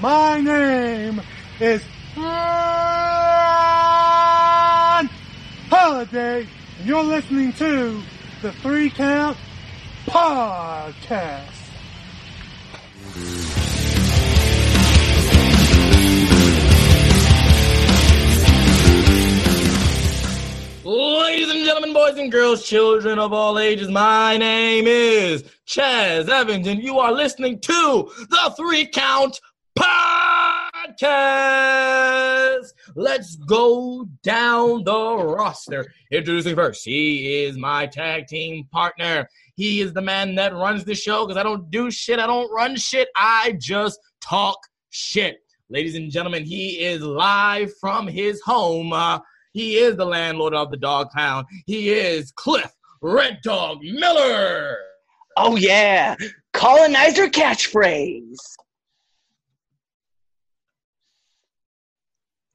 My name is Ron Holiday, and you're listening to the Three Count Podcast. Ladies and gentlemen, boys and girls, children of all ages, my name is Chaz Evans, and you are listening to the Three Count Podcast. Let's go down the roster. Introducing first, he is my tag team partner. He is the man that runs the show because I don't do shit, I don't run shit, I just talk shit. Ladies and gentlemen, he is live from his home. Uh, he is the landlord of the dog pound. He is Cliff Red Dog Miller. Oh yeah, colonizer catchphrase.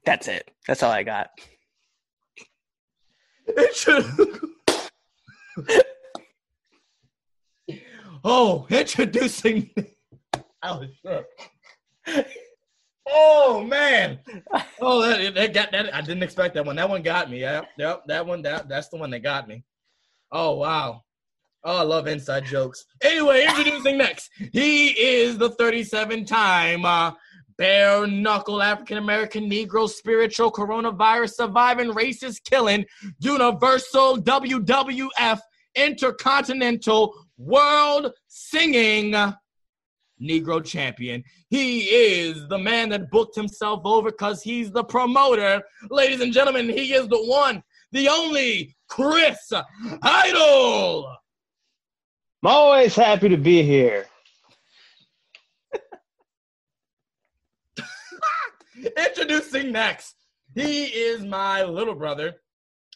That's it. That's all I got. oh, introducing. I. Oh man! Oh, that, that got that. I didn't expect that one. That one got me. Yep, yep. That one. That that's the one that got me. Oh wow. Oh, I love inside jokes. Anyway, introducing next. He is the 37-time uh, bare knuckle African American Negro spiritual coronavirus surviving racist killing universal WWF intercontinental world singing Negro champion. He is the man that booked himself over because he's the promoter. Ladies and gentlemen, he is the one, the only Chris Idol. I'm always happy to be here. Introducing next, he is my little brother,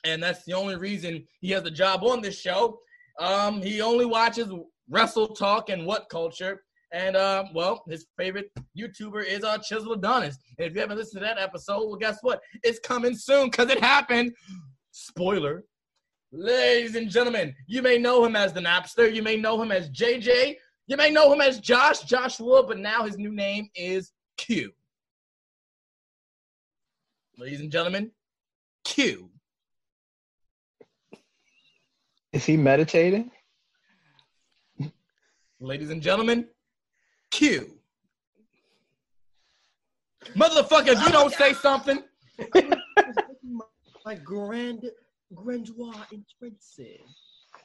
and that's the only reason he has a job on this show. Um, he only watches Wrestle Talk and What Culture. And uh, well, his favorite YouTuber is uh, Chisel Adonis. And if you haven't listened to that episode, well, guess what? It's coming soon because it happened. Spoiler. Ladies and gentlemen, you may know him as the Napster. You may know him as JJ. You may know him as Josh, Joshua, but now his new name is Q. Ladies and gentlemen, Q. Is he meditating? Ladies and gentlemen, Q. Motherfucker, if you don't say something, my grand grandois intrinsic.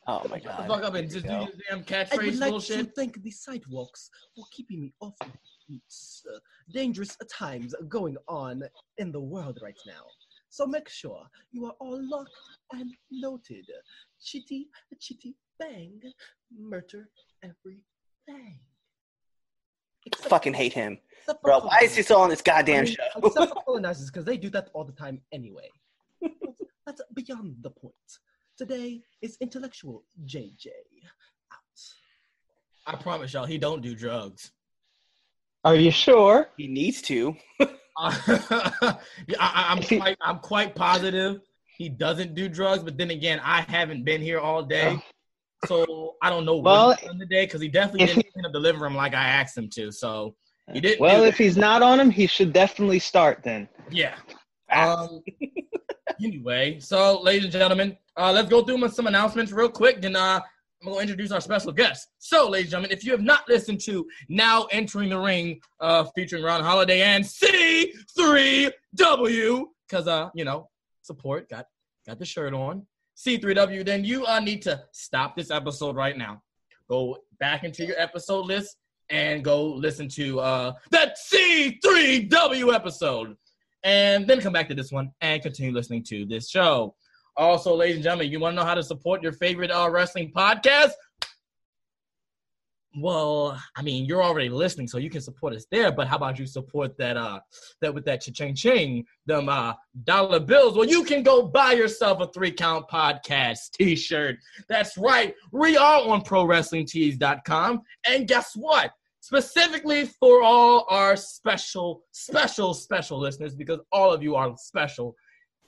Oh my shut the god. fuck up and just do There your you damn I would catchphrase like to bullshit. thank the sidewalks for keeping me off my feet. Uh, dangerous times going on in the world right now. So make sure you are all locked and noted. Chitty, chitty, bang, murder everything. Except- Fucking hate him, except for bro. Why is he still on this I goddamn mean, show? Except for colonizers, because they do that all the time anyway. That's beyond the point. Today is intellectual JJ. Out. I promise y'all, he don't do drugs. Are you sure? he needs to. yeah, I, I'm quite, I'm quite positive he doesn't do drugs. But then again, I haven't been here all day, so I don't know Well, what he's done today because he definitely didn't end up delivering like I asked him to. So he didn't. Well, if he's not on him, he should definitely start then. Yeah. Um. anyway, so ladies and gentlemen, uh, let's go through some announcements real quick. Then uh, I'm gonna introduce our special guest. So, ladies and gentlemen, if you have not listened to Now Entering the Ring, uh, featuring Ron Holiday and C3W, because uh, you know, support got got the shirt on. C3W, then you uh need to stop this episode right now. Go back into your episode list and go listen to uh that C3W episode and then come back to this one and continue listening to this show. Also, ladies and gentlemen, you want to know how to support your favorite uh, wrestling podcast? Well, I mean, you're already listening, so you can support us there. But how about you support that uh that with that cha-ching ching, them uh dollar bills? Well, you can go buy yourself a three count podcast t-shirt. That's right. We are on prowrestlingtees.com. And guess what? Specifically for all our special, special, special listeners, because all of you are special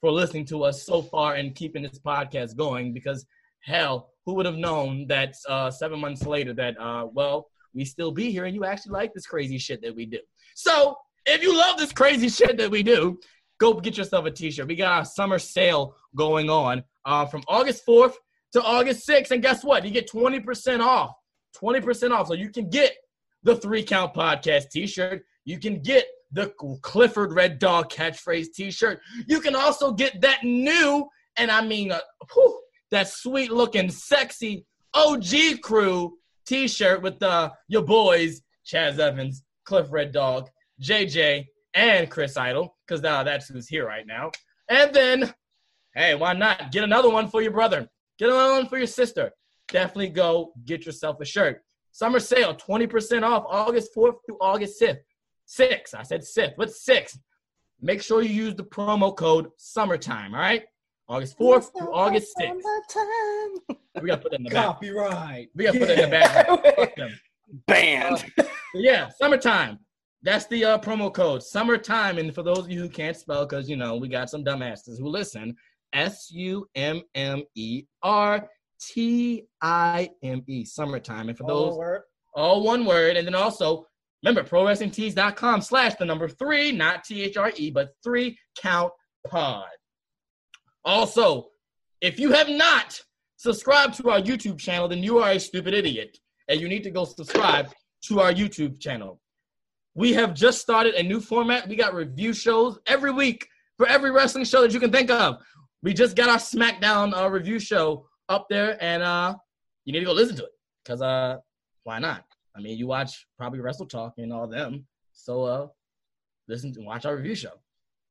for listening to us so far and keeping this podcast going. Because hell, who would have known that uh, seven months later that uh, well we still be here and you actually like this crazy shit that we do. So if you love this crazy shit that we do, go get yourself a t-shirt. We got our summer sale going on uh, from August 4th to August 6th. And guess what? You get 20% off. 20% off. So you can get the Three Count Podcast t-shirt. You can get the Clifford Red Dog catchphrase t-shirt. You can also get that new, and I mean, uh, whew, that sweet looking, sexy OG crew t-shirt with uh, your boys, Chaz Evans, Cliff Red Dog, JJ, and Chris Idol, because now that's who's here right now. And then, hey, why not get another one for your brother? Get another one for your sister. Definitely go get yourself a shirt. Summer sale, 20% off August 4th through August 6th. Six. I said sixth. What's six? Make sure you use the promo code summertime, all right? August 4th through August 6th. We gotta put it in the back. Copyright. We gotta put it in the back. Fuck them. Banned. yeah, summertime. That's the uh, promo code, summertime. And for those of you who can't spell, because you know we got some dumbasses who listen, S U M M E R T I M E, summertime. And for those, All word. all one word, and then also remember prowrestlingtees.com slash the number three, not T H R E, but three count pod. Also, if you have not subscribed to our YouTube channel, then you are a stupid idiot, and you need to go subscribe to our YouTube channel. We have just started a new format. We got review shows every week for every wrestling show that you can think of. We just got our SmackDown uh, review show up there, and uh, you need to go listen to it because uh, why not? I mean, you watch probably Wrestle Talk and all them, so uh, listen to watch our review show.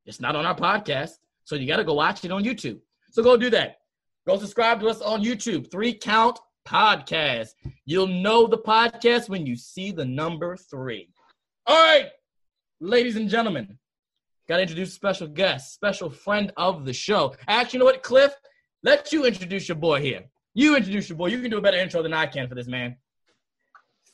It's not on our podcast, so you got to go watch it on YouTube. So go do that. Go subscribe to us on YouTube. Three Count Podcast. You'll know the podcast when you see the number three. All right, ladies and gentlemen, got to introduce special guest, special friend of the show. Actually, you know what, Cliff? Let you introduce your boy here. You introduce your boy. You can do a better intro than I can for this man.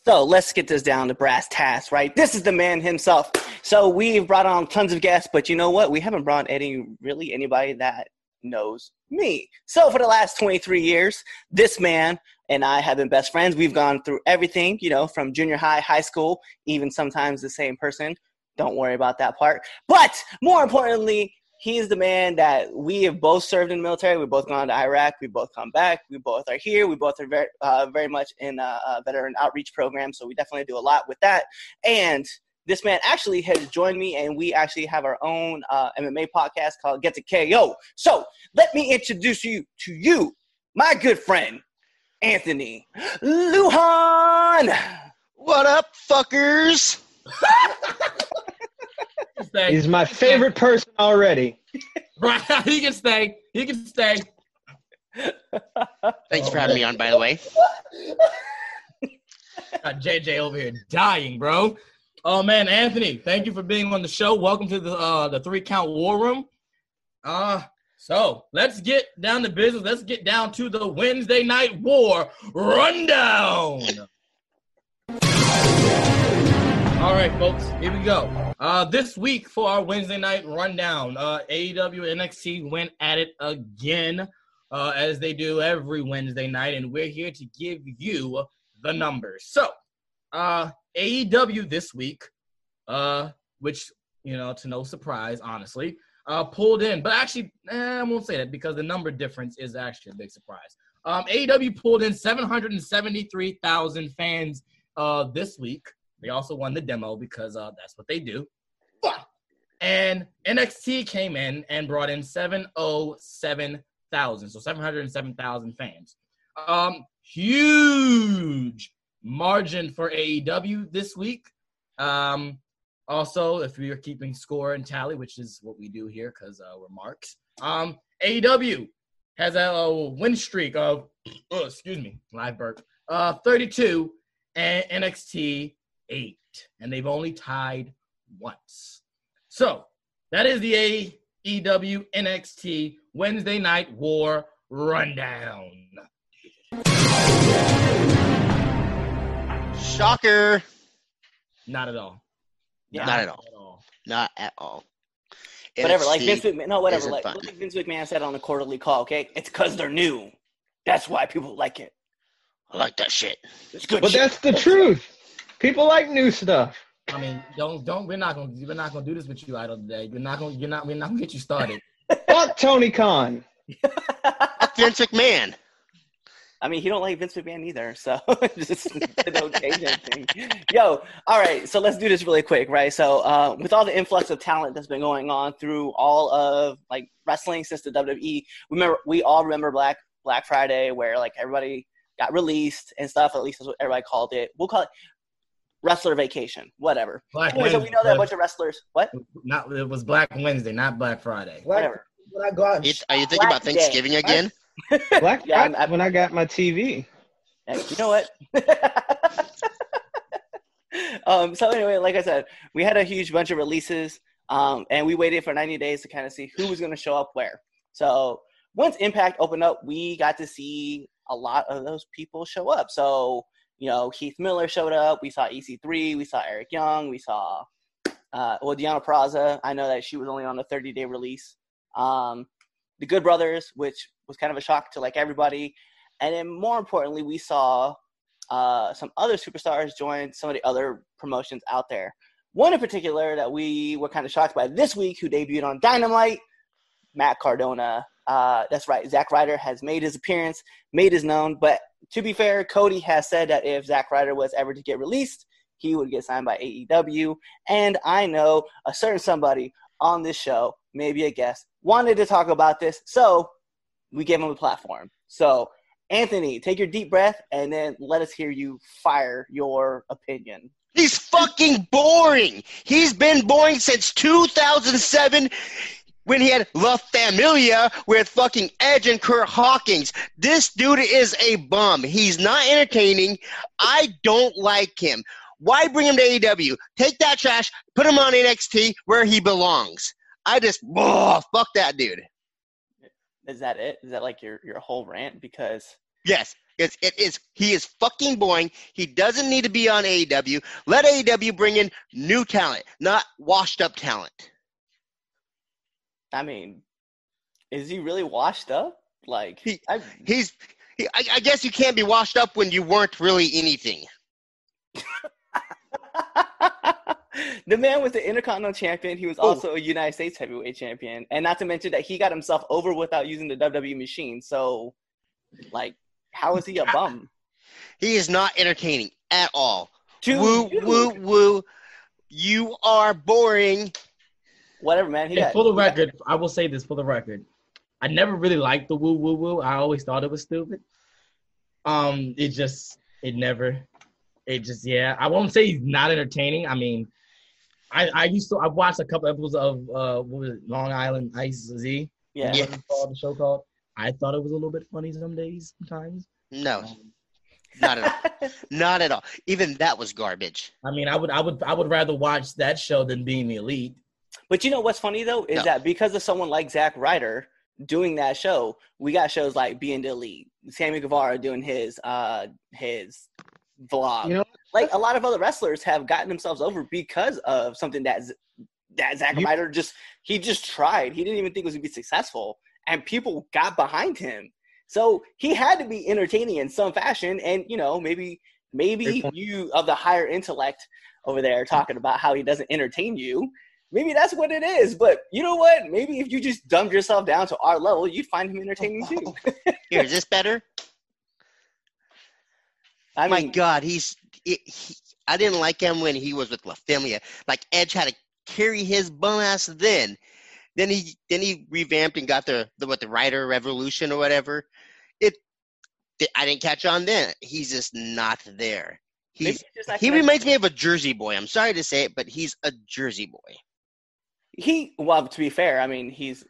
So let's get this down to brass tacks, right? This is the man himself. So we've brought on tons of guests, but you know what? We haven't brought any really anybody that knows me. So for the last 23 years, this man and I have been best friends. We've gone through everything, you know, from junior high, high school, even sometimes the same person. Don't worry about that part. But more importantly, he's the man that we have both served in the military. We've both gone to Iraq. We both come back. We both are here. We both are very, uh, very much in a, a veteran outreach program. So we definitely do a lot with that. And this man actually has joined me, and we actually have our own uh, MMA podcast called Get to KO. So let me introduce you to you, my good friend, Anthony Luhan. What up, fuckers? Stay. He's my favorite person already. Right, he can stay. He can stay. Thanks for having me on, by the way. Got JJ over here dying, bro. Oh man, Anthony, thank you for being on the show. Welcome to the uh the three count war room. Uh so let's get down to business. Let's get down to the Wednesday night war rundown. All right, folks, here we go. Uh, this week for our Wednesday night rundown, uh, AEW NXT went at it again, uh, as they do every Wednesday night, and we're here to give you the numbers. So, uh, AEW this week, uh, which you know, to no surprise, honestly, uh, pulled in, but actually, eh, I won't say that because the number difference is actually a big surprise. Um, AEW pulled in 773,000 fans uh, this week. They also won the demo because uh, that's what they do. And NXT came in and brought in 707,000, so 707,000 fans. Um, huge margin for AEW this week. Um, also, if we are keeping score and tally, which is what we do here because uh, we're marks, um, AEW has a, a win streak of, oh, excuse me, live burp, uh, 32, and NXT eight, and they've only tied once. So that is the AEW NXT Wednesday Night War rundown. Shocker. Not at all. Yeah. Not at all. Not at all. Whatever, like NXT Vince McMahon. No, whatever. Like, like Vince McMahon said on the quarterly call. Okay, it's because they're new. That's why people like it. I like that shit. It's good. But shit. that's the truth. People like new stuff. I mean, don't don't. We're not gonna we're not gonna do this with you, Idol today. We're not gonna you're not we're not gonna get you started. Fuck Tony Khan. Fuck Vince McMahon. I mean, he don't like Vince McMahon either, so just don't change anything. Yo, all right, so let's do this really quick, right? So, uh, with all the influx of talent that's been going on through all of like wrestling since the WWE, remember we all remember Black Black Friday, where like everybody got released and stuff. At least that's what everybody called it. We'll call it wrestler vacation, whatever. Black Anyway, so we know that a bunch of wrestlers. What? not it was Black Wednesday, not Black Friday. Whatever. When I go out, and Are you thinking about Black Day. Thanksgiving again? Black Yeah, I'm- Friday when I got my TV. You know what? um, so anyway, like I said, we had a huge bunch of releases, um, and we waited for 90 days to kind of see who was going to show up where. So once Impact opened up, we got to see a lot of those people show up. So you know, Keith Miller showed up. We saw EC3. We saw Eric Young. We saw uh, well, Deonna Purrazzo. I know that she was only on a 30 day release. Um, the Good Brothers, which was kind of a shock to like everybody. And then more importantly, we saw uh, some other superstars join some of the other promotions out there. One in particular that we were kind of shocked by this week, who debuted on Dynamite, Matt Cardona. Uh, that's right, Zack Ryder has made his appearance, made his known. But to be fair, Cody has said that if Zack Ryder was ever to get released, he would get signed by AEW. And I know a certain somebody on this show, maybe a guest, wanted to talk about this. So we gave him a platform. So, Anthony, take your deep breath and then let us hear you fire your opinion. He's fucking boring. He's been boring since 2007 when he had La Familia with fucking Edge and Curt Hawkins. This dude is a bum. He's not entertaining. I don't like him. Why bring him to AEW? Take that trash, put him on NXT where he belongs. I just, oh, fuck that dude. Is that it? Is that like your, your whole rant? Because Yes, it's, it is. He is fucking boring. He doesn't need to be on AEW. Let AEW bring in new talent, not washed up talent. I mean, is he really washed up? Like, He- I, He's. He, I, I guess you can't be washed up when you weren't really anything. the man was the Intercontinental Champion. He was Oh. also a United States Heavyweight Champion, and not to mention that he got himself over without using the WWE machine. So, like, how is he a bum? He is not entertaining at all. To woo woo woo. You are boring. Whatever, man. He Yeah, got, for the he got- record, I will say this for the record. I never really liked the woo woo woo. I always thought it was stupid. Um, it just it never it just yeah. I won't say he's not entertaining. I mean, I I used to I watched a couple episodes of uh what was it, Long Island Ice Z. yeah. Yeah. Called, the show called. I thought it was a little bit funny some days, sometimes. No, Um, not at all. Not at all. Even that was garbage. I mean, I would I would I would rather watch that show than being the elite. But you know what's funny though is No. that because of someone like Zack Ryder doing that show, we got shows like Being the Elite, Sammy Guevara doing his uh his vlog. You know, like a lot of other wrestlers have gotten themselves over because of something that Z- that Zack You- Ryder just he just tried. He didn't even think it was gonna be successful, and people got behind him. So he had to be entertaining in some fashion, and you know maybe maybe you of the higher intellect over there talking about how he doesn't entertain you. Maybe that's what it is. But you know what? Maybe if you just dumbed yourself down to our level, you'd find him entertaining oh, too. Here, is this better? I My God, he's. It, he, I didn't like him when he was with La Familia. Like Edge had to carry his bum ass then. Then he then he revamped and got the the what the Ryder Revolution or whatever. It. I didn't catch on then. He's just not there. He's he reminds me of a Jersey boy. I'm sorry to say it, but he's a Jersey boy. He well to be fair i mean he's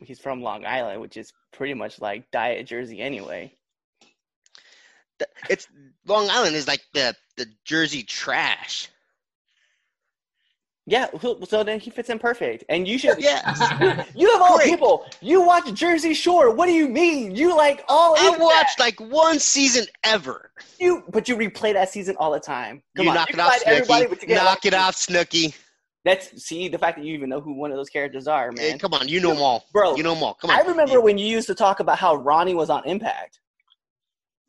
he's from long island which is pretty much like diet jersey anyway It's Long Island is like the the Jersey trash. yeah so then he fits in perfect and you should Yeah. you of all Great. people you watch jersey shore what do you mean you like all I watched that. like one season ever. you but you replay that season all the time Come you on, knock you it off, find everybody, but you Snooki. Knock like- it off, Snooki. That's see the fact that you even know who one of those characters are Hey, man come on, you know them all. Bro, you know them all. Come on. i remember when you used to talk about how ronnie was on impact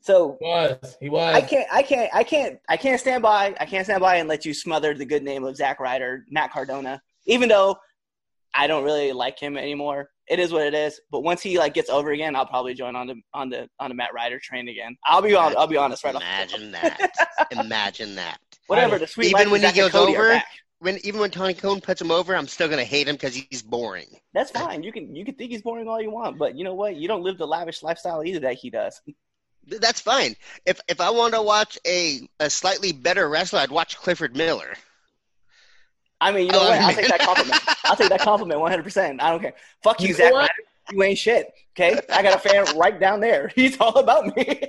So He was. He was. I can't, I can't, I can't, I can't stand by. I can't stand by and let you smother the good name of Zack Ryder, Matt Cardona. Even though I don't really like him anymore, it is what it is. But once he like gets over again, I'll probably join on the on the on the Matt Ryder train again. I'll be on. I'll be honest right off. Imagine that. Imagine that. Whatever the sweet Even when he Zack goes Cody over? back. When even when Tony Khan puts him over, I'm still gonna hate him because he's boring. That's fine. You can you can think he's boring all you want, but you know what? You don't live the lavish lifestyle either that he does. That's fine. If if I want to watch a a slightly better wrestler, I'd watch Clifford Miller. I mean, you know I love what? you, I'll take that compliment. I'll take that compliment 100. percent I don't care. Fuck you, You know Zack what? You ain't shit. Okay, I got a fan right down there. He's all about me.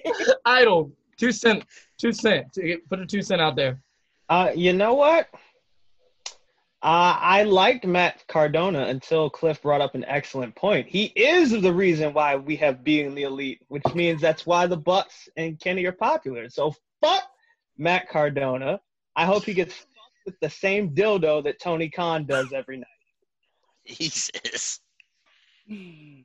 Idol. Two cent. Two cent. Put a two cent out there. Uh, you know what? Uh, I liked Matt Cardona until Cliff brought up an excellent point. He is the reason why we have being the elite, which means that's why the Bucks and Kenny are popular. So fuck Matt Cardona. I hope he gets fucked with the same dildo that Tony Khan does every night. Jesus. You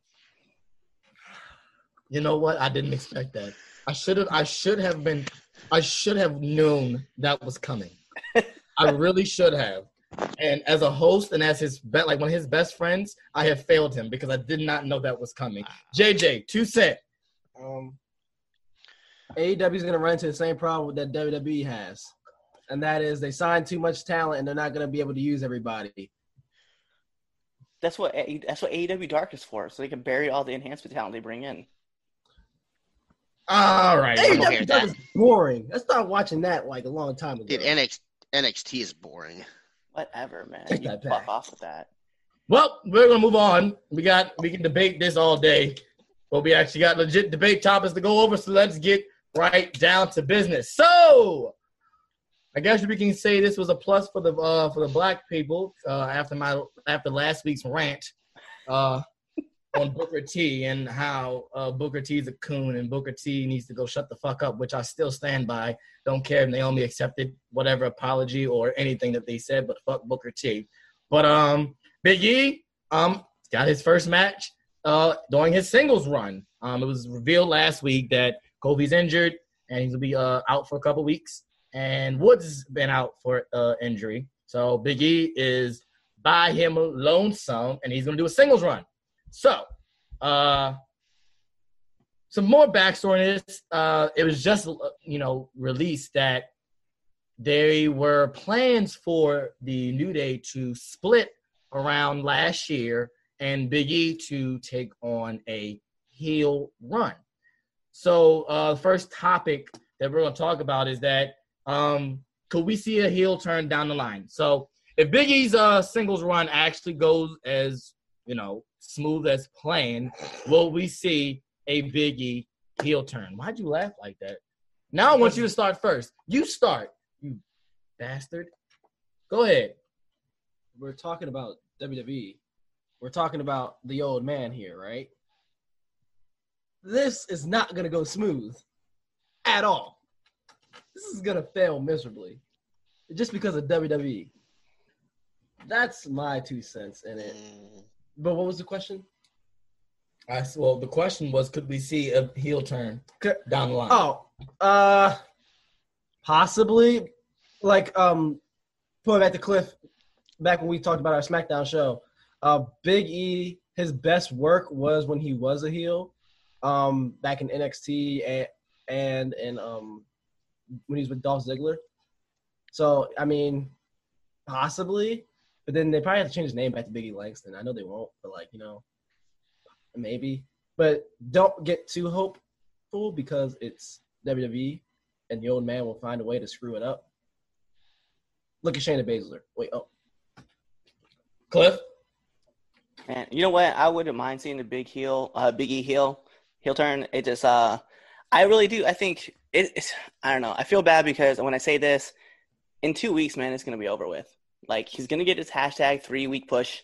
know what? I didn't expect that. I should have. I should have been. I should have known that was coming. I really should have. And as a host and as his bet, like one of his best friends, I have failed him because I did not know that was coming. JJ, two cent. Um, AEW is going to run into the same problem that WWE has, and that is they sign too much talent and they're not going to be able to use everybody. That's what that's what AEW Dark is for, so they can bury all the enhancement talent they bring in. All right. Hey, AEW Dark that. is boring. I started watching that like a long time ago. Dude, NXT, NXT is boring. Whatever, man. Take you fuck off with that. Well, we're gonna move on. We got we can debate this all day, but we actually got legit debate topics to go over. So let's get right down to business. So, I guess we can say this was a plus for the uh, for the black people uh, after my after last week's rant uh, on Booker T and how uh, Booker T is a coon and Booker T needs to go shut the fuck up, which I still stand by. Don't care if Naomi accepted whatever apology or anything that they said, but fuck Booker T. But um, Big E um got his first match uh during his singles run. Um, it was revealed last week that Kofi's injured and he's gonna be uh out for a couple weeks, and Woods has been out for uh injury. So Big E is by him lonesome, and he's gonna do a singles run. So, uh, some more backstory in this. Uh, it was just you know released that there were plans for the New Day to split around last year and Big E to take on a heel run. So, uh, first topic that we're going to talk about is that um, could we see a heel turn down the line? So, if Big E's uh, singles run actually goes as you know smooth as planned, will we see a Big E heel turn? Why'd you laugh like that? Now I want you to start first. You start, you bastard. Go ahead. We're talking about WWE. We're talking about the old man here, right? This is not going to go smooth at all. This is going to fail miserably just because of WWE. That's my two cents in it. Mm, But what was the question? I well, the question was, could we see a heel turn down the line? Oh, uh, possibly. Like, um, pulling back to Cliff, back when we talked about our SmackDown show, uh, Big E, his best work was when he was a heel, um, back in NXT and and and um, when he was with Dolph Ziggler. So, I mean, possibly, but then they probably have to change his name back to Biggie Langston. I know they won't, but like you know, maybe. But don't get too hopeful because it's WWE, and the old man will find a way to screw it up. Look at Shayna Baszler. Wait, oh, Cliff. Man, you know what? I wouldn't mind seeing a big heel, uh, Big E heel, heel turn. It just, uh, I really do. I think it, it's. I don't know. I feel bad because when I say this, in two weeks, man, it's gonna be over with. Like he's gonna get his hashtag three week push,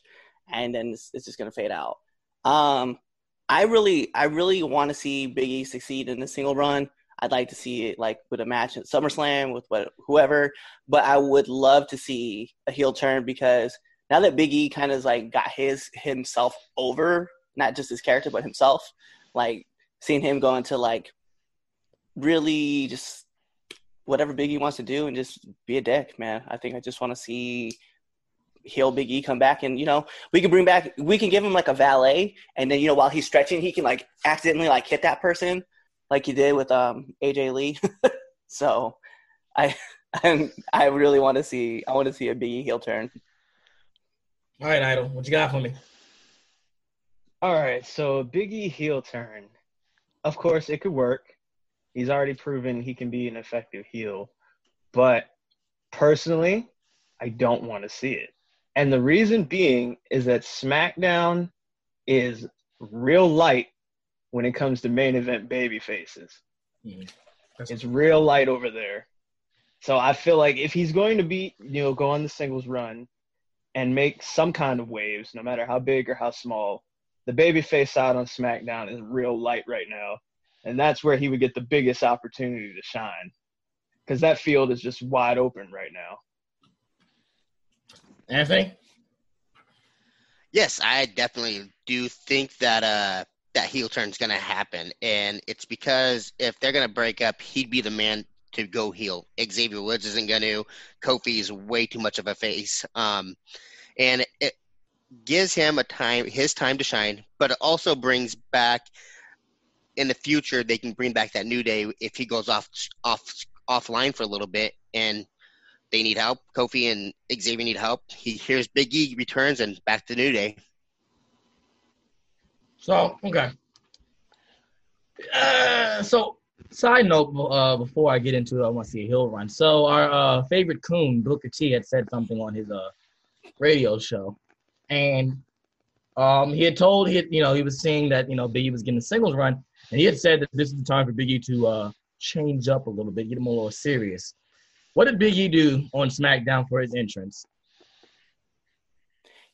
and then it's, it's just gonna fade out. Um, I really, I really want to see Big E succeed in the single run. I'd like to see it like with a match at SummerSlam with what whoever, but I would love to see a heel turn because now that Big E kind of like got his himself over, not just his character but himself, like seeing him go into like really just whatever Big E wants to do and just be a dick, man. I think I just want to see heel Big E come back and you know we can bring back we can give him like a valet and then you know while he's stretching he can like accidentally like hit that person like he did with um AJ Lee. so I I'm, I really want to see I want to see a Big E heel turn. All right, Idol, what you got for me? All right, so Biggie heel turn. Of course, it could work. He's already proven he can be an effective heel, but personally, I don't want to see it. And the reason being is that SmackDown is real light when it comes to main event baby faces. Mhm. It's real light over there. So I feel like if he's going to be, you know, go on the singles run and make some kind of waves, no matter how big or how small, the babyface side on SmackDown is real light right now. And that's where he would get the biggest opportunity to shine. Because that field is just wide open right now. Anthony? Yes, I definitely do think that uh that heel turn's gonna happen, and it's because if they're gonna break up, he'd be the man to go heel. Xavier Woods isn't gonna. Kofi is way too much of a face, um, and it gives him a time, his time to shine, but it also brings back in the future they can bring back that new day if he goes off off offline for a little bit and they need help. Kofi and Xavier need help. He hears Big E returns and back to New Day. So okay. Uh, so side note, uh, before I get into it, I want to see a hill run. So our uh, favorite coon Booker T had said something on his uh radio show, and um, he had told he had, you know he was saying that you know Biggie was getting a singles run, and he had said that this is the time for Biggie to uh change up a little bit, get him a little serious. What did Biggie do on SmackDown for his entrance?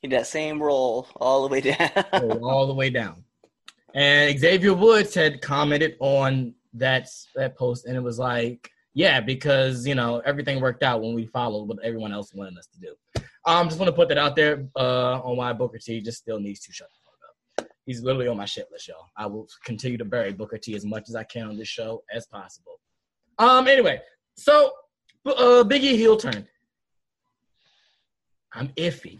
He did that same roll all the way down. all the way down. And Xavier Woods had commented on that that post, and it was like, yeah, because you know everything worked out when we followed what everyone else wanted us to do. I um, just want to put that out there uh, on why Booker T just still needs to shut up. He's literally on my shit list, y'all. I will continue to bury Booker T as much as I can on this show as possible. Um, anyway, so uh, Biggie heel turn. I'm iffy.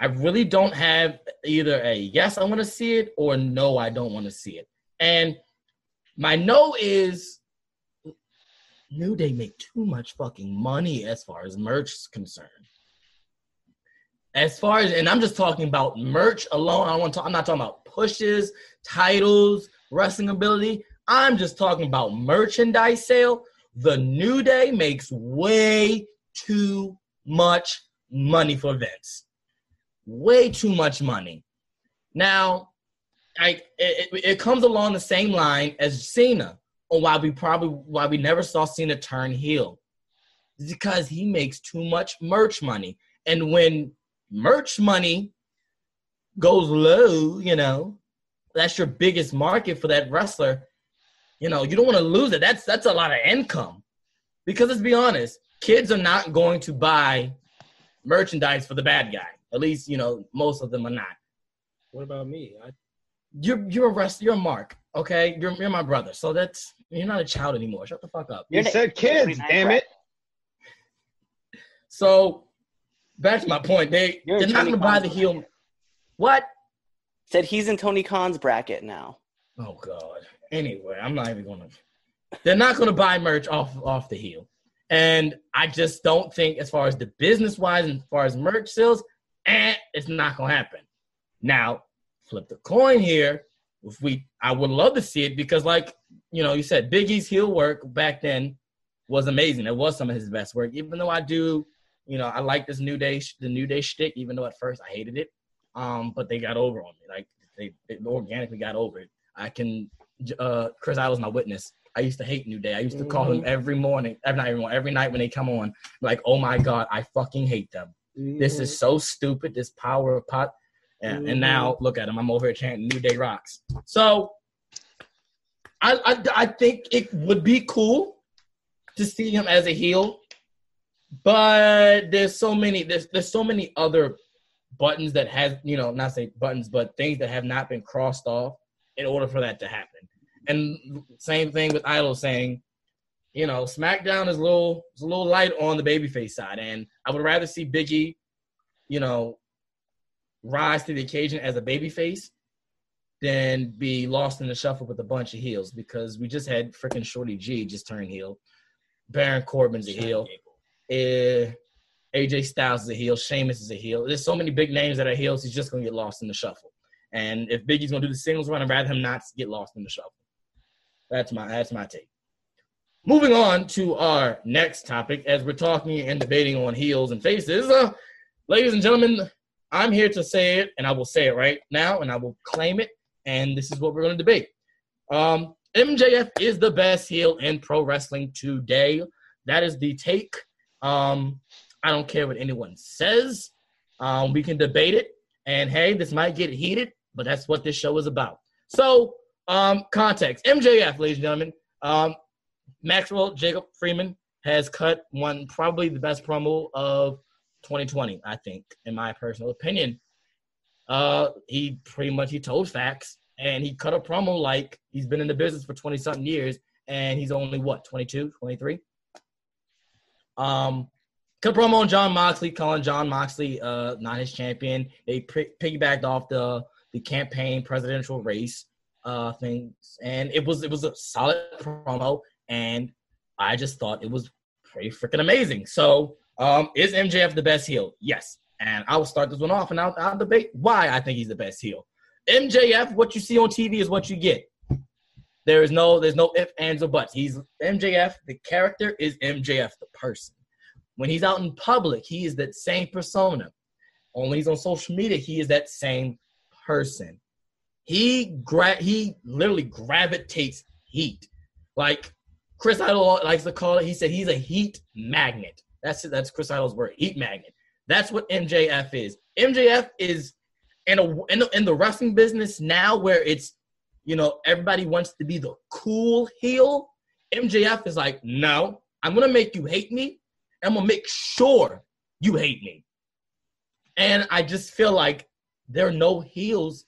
I really don't have either a yes, I want to see it, or no, I don't want to see it. And my no is New Day make too much fucking money as far as merch is concerned. As far as, and I'm just talking about merch alone. I want to. I'm not talking about pushes, titles, wrestling ability. I'm just talking about merchandise sale. The New Day makes way too much money for Vince way too much money. Now, I it, it, comes along the same line as Cena, or why we probably why we never saw Cena turn heel, It's because he makes too much merch money, and when merch money goes low, you know, that's your biggest market for that wrestler. You know, you don't want to lose it. That's that's a lot of income, because let's be honest, kids are not going to buy merchandise for the bad guy. At least, you know, most of them are not. What about me? I, You're you're a rest. You're a mark. Okay, you're you're my brother. So that's you're not a child anymore. Shut the fuck up. You said kids, damn it. So back to my point. They You're they're not gonna buy the heel. What? Said he's in Tony Khan's bracket now. Oh God. Anyway, I'm not even gonna. They're not gonna buy merch off off the heel, and I just don't think, as far as the business wise and as far as merch sales, eh, it's not gonna happen. Now, flip the coin here. If we, I would love to see it because, like you know, you said Big E's heel work back then was amazing. It was some of his best work. Even though I do, you know, I like this new day, the new day shtick. Even though at first I hated it, um, but they got over on me. Like they, they organically got over it. I can. Uh, Chris I was my witness. I used to hate New Day. I used to call them every morning, every night, every, morning, every night when they come on. Like, oh my god, I fucking hate them. This is so stupid. This power of pot. And, and now look at him. I'm over here chanting New Day rocks. So I, I I think it would be cool to see him as a heel, but there's so many there's there's so many other buttons that have you know not say buttons but things that have not been crossed off in order for that to happen. and same thing with Idol saying, you know, SmackDown is a little is a little light on the babyface side, and I would rather see Biggie, you know, rise to the occasion as a babyface than be lost in the shuffle with a bunch of heels because we just had freaking Shorty G just turn heel, Baron Corbin's a heel, uh, AJ Styles is a heel, Sheamus is a heel. There's so many big names that are heels. He's just gonna get lost in the shuffle. And if Big E's gonna do the singles run, I'd rather him not get lost in the shuffle. That's my that's my take. Moving on to our next topic, as we're talking and debating on heels and faces, uh, ladies and gentlemen, I'm here to say it, and I will say it right now, and I will claim it, and this is what we're to debate. Um, MJF is the best heel in pro wrestling today. That is the take. Um, I don't care what anyone says. Um, we can debate it, and hey, this might get heated, but that's what this show is about. So, um, context: MJF, ladies and gentlemen. Um, Maxwell Jacob Freeman has cut one probably the best promo of 2020, I think, in my personal opinion. Uh, he pretty much he told facts and he cut a promo like he's been in the business for 20 something years and he's only what 22, 23. Um, cut promo on Jon Moxley, calling Jon Moxley uh not his champion. They piggybacked off the the campaign presidential race uh things, and it was it was a solid promo and I just thought it was pretty freaking amazing. So, um, is MJF the best heel? Yes. And I will start this one off and I'll, I'll debate why I think he's the best heel. MJF, what you see on TV is what you get. There is no, there's no if, ands, or buts. He's MJF. The character is MJF, the person. When he's out in public, he is that same persona. Only he's on social media, he is that same person. He gra- he literally gravitates heat. Like Chris Idol likes to call it. He said he's a heat magnet. That's that's Chris Idol's word, heat magnet. That's what MJF is. MJF is in a in the, in the wrestling business now, where it's you know everybody wants to be the cool heel. MJF is like, no, I'm gonna make you hate me. I'm gonna make sure you hate me. And I just feel like there are no heels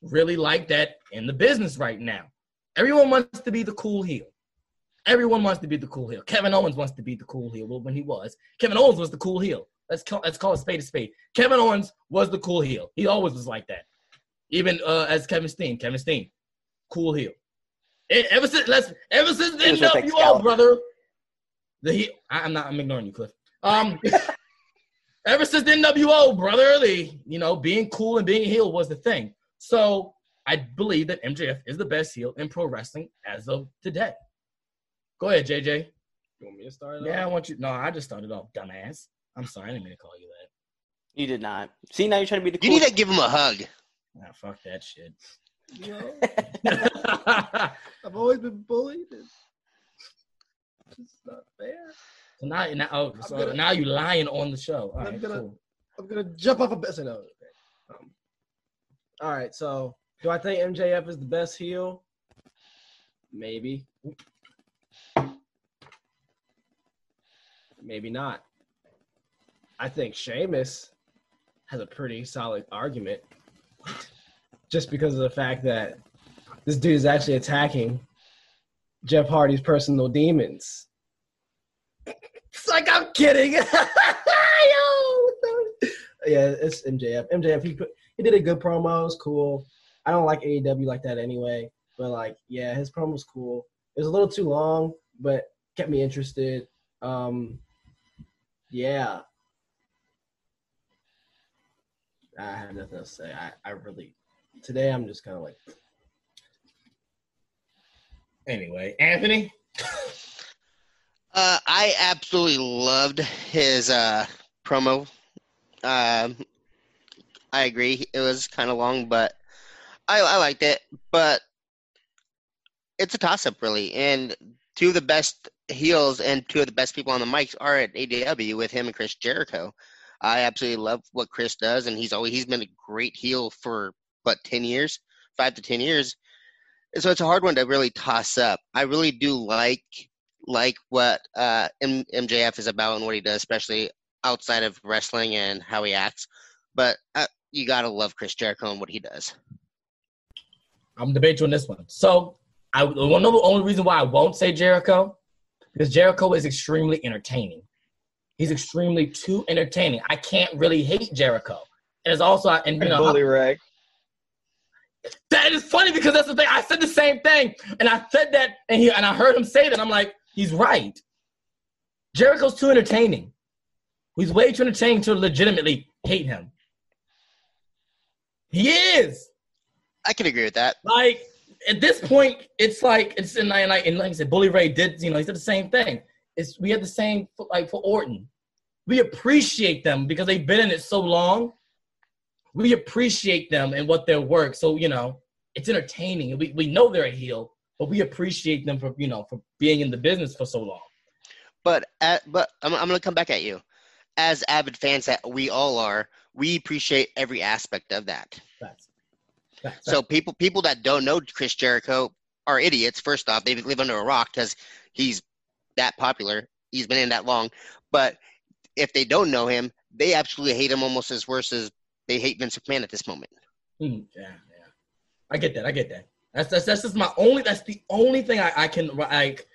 really like that in the business right now. Everyone wants to be the cool heel. Everyone wants to be the cool heel. Kevin Owens wants to be the cool heel. Well, when he was, Kevin Owens was the cool heel. Let's call, let's call a spade a spade. Kevin Owens was the cool heel. He always was like that. Even uh, as Kevin Steen, Kevin Steen, cool heel. And ever since let's ever since the It was with NWO, brother. The heel. I, I'm not. I'm ignoring you, Cliff. Um. ever since the NWO, brother, the you know being cool and being a heel was the thing. So I believe that MJF is the best heel in pro wrestling as of today. Go ahead, JJ. You want me to start? it Yeah, I want you. No, I just started off, dumbass. I'm sorry, I didn't mean to call you that. You did not. See, now you're trying to be the You cool. need to give him a hug. Nah, fuck that shit. You know, I've always been bullied. and It's just not fair. so now, now, oh, so gonna- now you're lying on the show. All I'm right, gonna- cool. I'm gonna jump off a bit. So no. Um, all right. So, do I think MJF is the best heel? Maybe. Maybe not. I think Sheamus has a pretty solid argument, just because of the fact that this dude is actually attacking Jeff Hardy's personal demons. It's like I'm kidding. Yeah, it's MJF. MJF, he put, he did a good promo. It was cool. I don't like AEW like that anyway, but like, yeah, his promo was cool. It was a little too long, but kept me interested. Um, yeah, I have nothing else to say. I, I really today I'm just kind of like, Anyway, Anthony. Uh, I absolutely loved his uh, promo. Um, I agree, it was kind of long, but I, I liked it. But it's a toss up, really. And two of the best heels and two of the best people on the mics are at AEW with him and Chris Jericho. I absolutely love what Chris does, and he's always he's been a great heel for what ten years, five to ten years. And so it's a hard one to really toss up. I really do like like what uh, M- MJF is about and what he does, especially outside of wrestling and how he acts. But uh, you gotta love Chris Jericho and what he does. I'm debating on this one. So I well, no, the only reason why I won't say Jericho because Jericho is extremely entertaining. He's extremely too entertaining. I can't really hate Jericho. And it's also and you And know Bully Ray. That is funny because that's the thing. I said the same thing, and I said that, and he and I heard him say that. I'm like, he's right. Jericho's too entertaining. He's way too entertaining to legitimately hate him. He is I can agree with that. like at this point, it's like it's in like, like and like I said, Bully Ray did you know he said the same thing. It's we had the same like for Orton. We appreciate them because they've been in it so long. We appreciate them and what their work. So you know it's entertaining. We we know they're a heel, but we appreciate them for you know for being in the business for so long. But at, but I'm, I'm gonna come back at you. As avid fans that we all are, we appreciate every aspect of that. That's, that's, So people people that don't know Chris Jericho are idiots. First off, they live under a rock because he's that popular. He's been in that long. But if they don't know him, they absolutely hate him almost as worse as they hate Vince McMahon at this moment. Mm, yeah, yeah. I get that. I get that. That's that's that's just my only. That's the only thing I, I can like.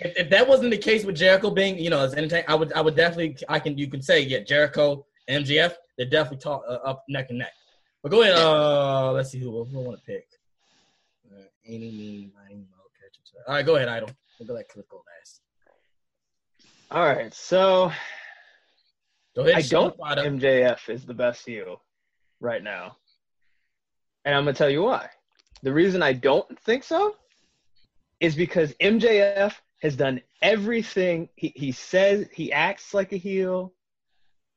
If, if that wasn't the case with Jericho being, you know, as entertaining, I would I would definitely I can you can say yeah Jericho and MJF they're definitely talk uh, up neck and neck. But go ahead. Uh, let's see who who I want to pick. Uh, any me, Mighty Mo, catch it. All right, go ahead, Idol. We'll go let Cliff go last. All right, so Go ahead. I don't think MJF is the best heel right now. And I'm going to tell you why. The reason I don't think so is because MJF has done everything he, he says, he acts like a heel,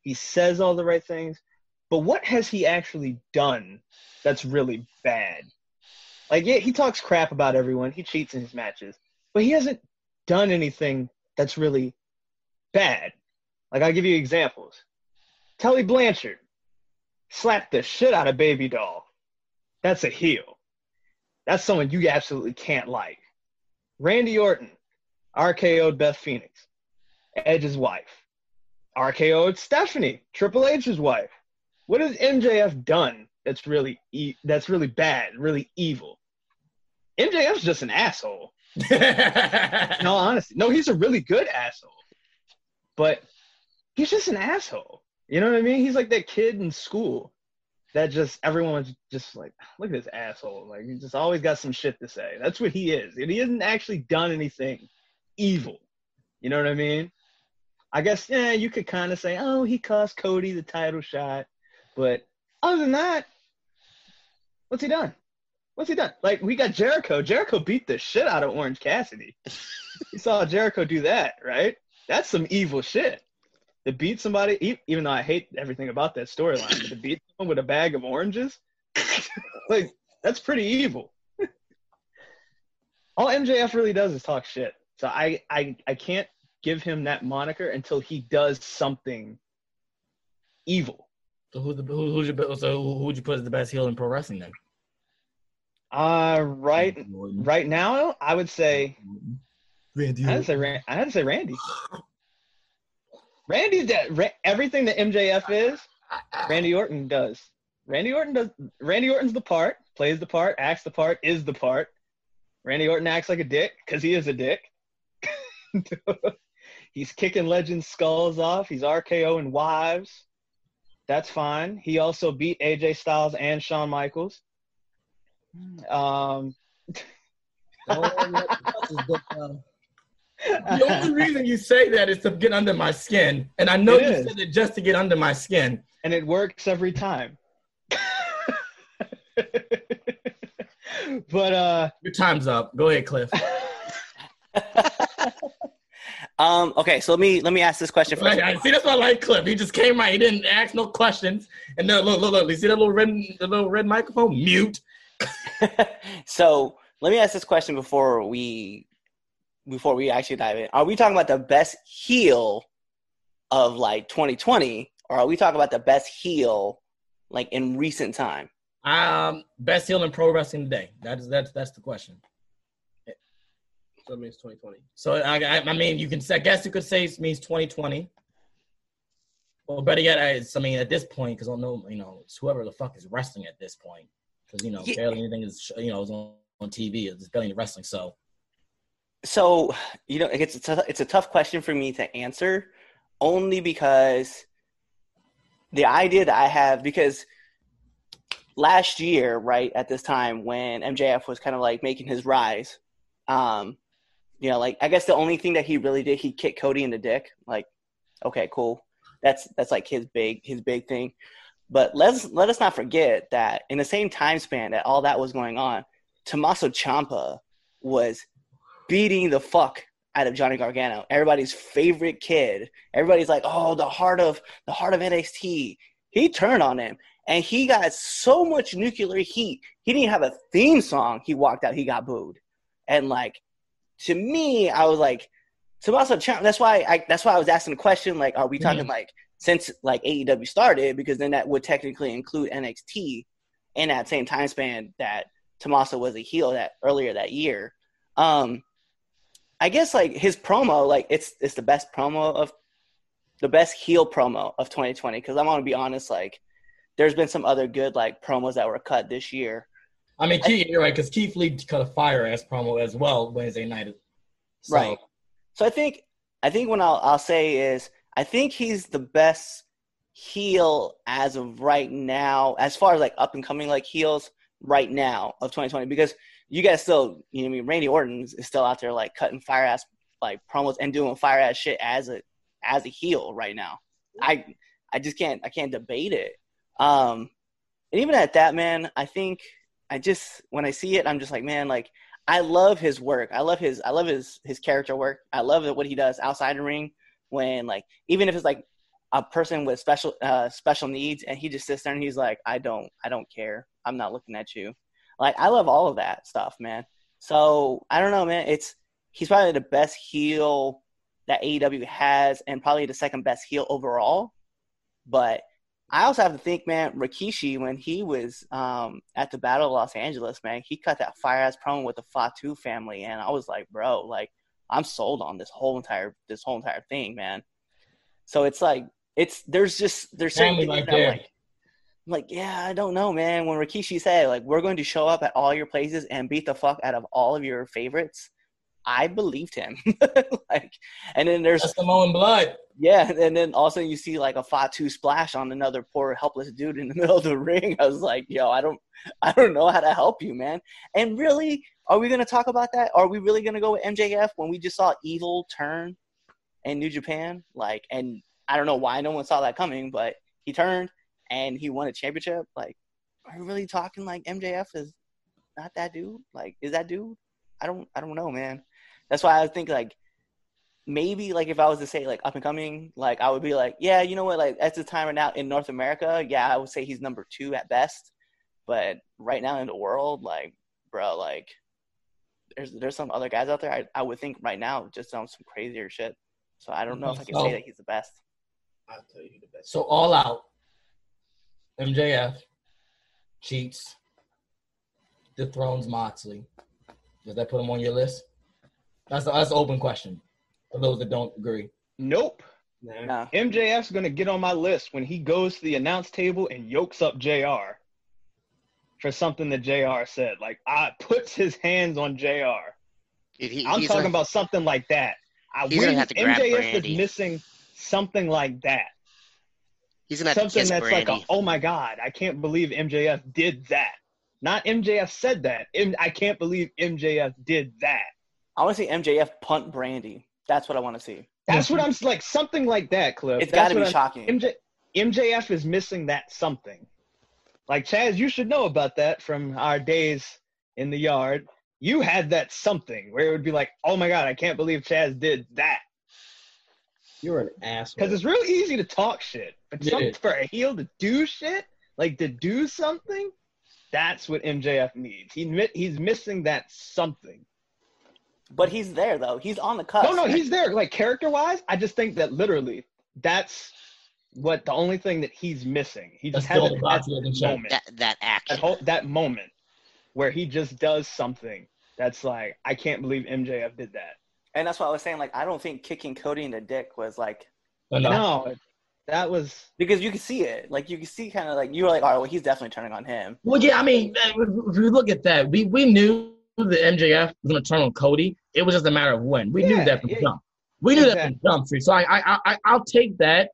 he says all the right things, but what has he actually done that's really bad? Like, yeah, he talks crap about everyone, he cheats in his matches, but he hasn't done anything that's really bad. Like I'll give you examples. Tully Blanchard slapped the shit out of Baby Doll. That's a heel. That's someone you absolutely can't like. Randy Orton RKO'd Beth Phoenix, Edge's wife. RKO'd Stephanie, Triple H's wife. What has MJF done that's really e- that's really bad, really evil? MJF's just an asshole. no, honestly, no, he's a really good asshole, but he's just an asshole. You know what I mean? He's like that kid in school that just everyone's just like, look at this asshole. Like he just always got some shit to say. That's what he is. And he hasn't actually done anything evil. You know what I mean? I guess yeah, you could kind of say, oh, he cost Cody the title shot, but other than that, what's he done? What's he done? Like we got Jericho. Jericho beat the shit out of Orange Cassidy. you saw Jericho do that, right? That's some evil shit. To beat somebody, even though I hate everything about that storyline, to beat someone with a bag of oranges, like that's pretty evil. All MJF really does is talk shit. So I, I, I can't give him that moniker until he does something evil. so who's the who, who's your so who would you put as the best heel in pro wrestling then? Uh, right, right now, I would say Randy. I had to say Ran- I had to say Randy. Randy's that Ra- everything that MJF is, Randy Orton does. Randy Orton does. Randy Orton's the part, plays the part, acts the part, is the part. Randy Orton acts like a dick because he is a dick. He's kicking legends' skulls off. He's RKOing wives. That's fine. He also beat AJ Styles and Shawn Michaels. Um, The only reason you say that is to get under my skin, and I know It you is. said it just to get under my skin. and it works every time. but uh Your time's up. Go ahead, Cliff. Um, okay, so let me let me ask this question first. I, I- see, that's why I like Cliff. He just came right. He didn't ask no questions. And then look, look, look. You see that little red, the little red microphone? Mute. so let me ask this question before we before we actually dive in. Are we talking about the best heel of like 2020, or are we talking about the best heel like in recent time? Um, best heel in pro wrestling today. That is that's that's the question. So it means 2020. So I, I, mean, you can. I guess you could say it means 2020. Well, better yet, I, I mean, at this point, because I don't know, you know, it's whoever the fuck is wrestling at this point, because you know, Yeah. barely anything is, you know, is on on TV. It's belly wrestling. So So you know, it's a, it's a tough question for me to answer, only because the idea that I have because last year, right at this time when MJF was kind of like making his rise, um, you know, like I guess the only thing that he really did, he kicked Cody in the dick. Like, okay, cool. That's that's like his big his big thing. But let's let us not forget that in the same time span that all that was going on, Tommaso Ciampa was beating the fuck out of Johnny Gargano, everybody's favorite kid. Everybody's like, "Oh, the heart of the heart of NXT." He turned on him, and he got so much nuclear heat. He didn't have a theme song. He walked out. He got booed, and like to me, I was like, Tommaso Ciampa. That's why I. That's why I was asking the question. Like, are we talking like since like AEW started? Because then that would technically include NXT in that same time span that Tommaso was a heel that earlier that year. Um, I guess like his promo, like it's it's the best promo of the best heel promo of 2020. Because I'm gonna be honest, like there's been some other good like promos that were cut this year. I mean, Keith, you're right because Keith Lee cut a fire ass promo as well Wednesday night. So, Right. So I think I think what I'll I'll say is I think he's the best heel as of right now, as far as like up and coming like heels right now of 2020. Because you guys still, you know, I mean, Randy Orton is still out there like cutting fire ass like promos and doing fire ass shit as a as a heel right now. I I just can't I can't debate it. Um, and even at that, man, I think I just when I see it, I'm just like, man, like I love his work. I love his I love his his character work. I love what he does outside the ring when like even if it's like a person with special uh special needs and he just sits there and he's like, I don't I don't care. I'm not looking at you. Like I love all of that stuff, man. So I don't know, man. It's he's probably the best heel that AEW has and probably the second best heel overall. But I also have to think, man, Rikishi, when he was um, at the Battle of Los Angeles, man, he cut that fire ass promo with the Fatu family, and I was like, bro, like I'm sold on this whole entire this whole entire thing, man. So it's like it's there's just there's Family things that like, I'm like, yeah, I don't know, man. When Rikishi said like we're going to show up at all your places and beat the fuck out of all of your favorites, I believed him. like, and then there's That's Samoan blood. yeah, and then all of a sudden you see like a Fatu splash on another poor helpless dude in the middle of the ring. I was like, yo, I don't I don't know how to help you, man. And really, are we gonna talk about that? Are we really gonna go with MJF when we just saw Evil turn in New Japan? Like and I don't know why no one saw that coming, but he turned and he won a championship. Like, are we really talking like MJF is not that dude? Like, is that dude? I don't I don't know, man. That's why I think like maybe like if I was to say like up and coming, like I would be like, yeah, you know what, like at the time right now in North America, yeah, I would say he's number two at best. But right now in the world, like, bro, like there's there's some other guys out there I, I would think right now just on some crazier shit. So I don't know if I can mm-hmm. So- say that he's the best. I'll tell you the best. So all out. MJF cheats. Dethrones Moxley. Does that put him on your list? That's that's an open question for those that don't agree. Nope. Nah. No. MJF's gonna get on my list when he goes to the announce table and yokes up JR for something that JR said. Like I puts his hands on JR. If he- I'm talking gonna- about something like that. I He's gonna we- have to grab MJF Brandi. is missing something like that. He's gonna have to Something kiss that's Brandi. like, a, oh my god, I can't believe MJF did that. Not MJF said that. M- I can't believe MJF did that. I want to see MJF punt Brandi. That's what I want to see. That's what I'm s- like. Something like that, Cliff. It's got That's to be what I'm- shocking. MJ, MJF is missing that something. Like Chaz, you should know about that from our days in the yard. You had that something where it would be like, oh my god, I can't believe Chaz did that. You're an asshole. Because it's real easy to talk shit, but It some, for a heel to do shit, like to do something, that's what MJF needs. He he's missing that something. But he's there though. He's on the cusp. No, no, he's there. Like character wise, I just think that literally, that's what the only thing that he's missing. He just still hasn't had box he hasn't that checked. moment, that that action. that whole that moment where he just does something that's like, I can't believe MJF did that. and that's why I was saying like I don't think kicking Cody in the dick was like no, No, that was because you can see it. Like you can see kind of like you were like, all right, well he's definitely turning on him. Well, yeah, I mean, if if you look at that, we we knew the MJF was going to turn on Cody. It was just a matter of when. We knew that from yeah. jump. We knew that from jump street. So I, I, I, I'll take that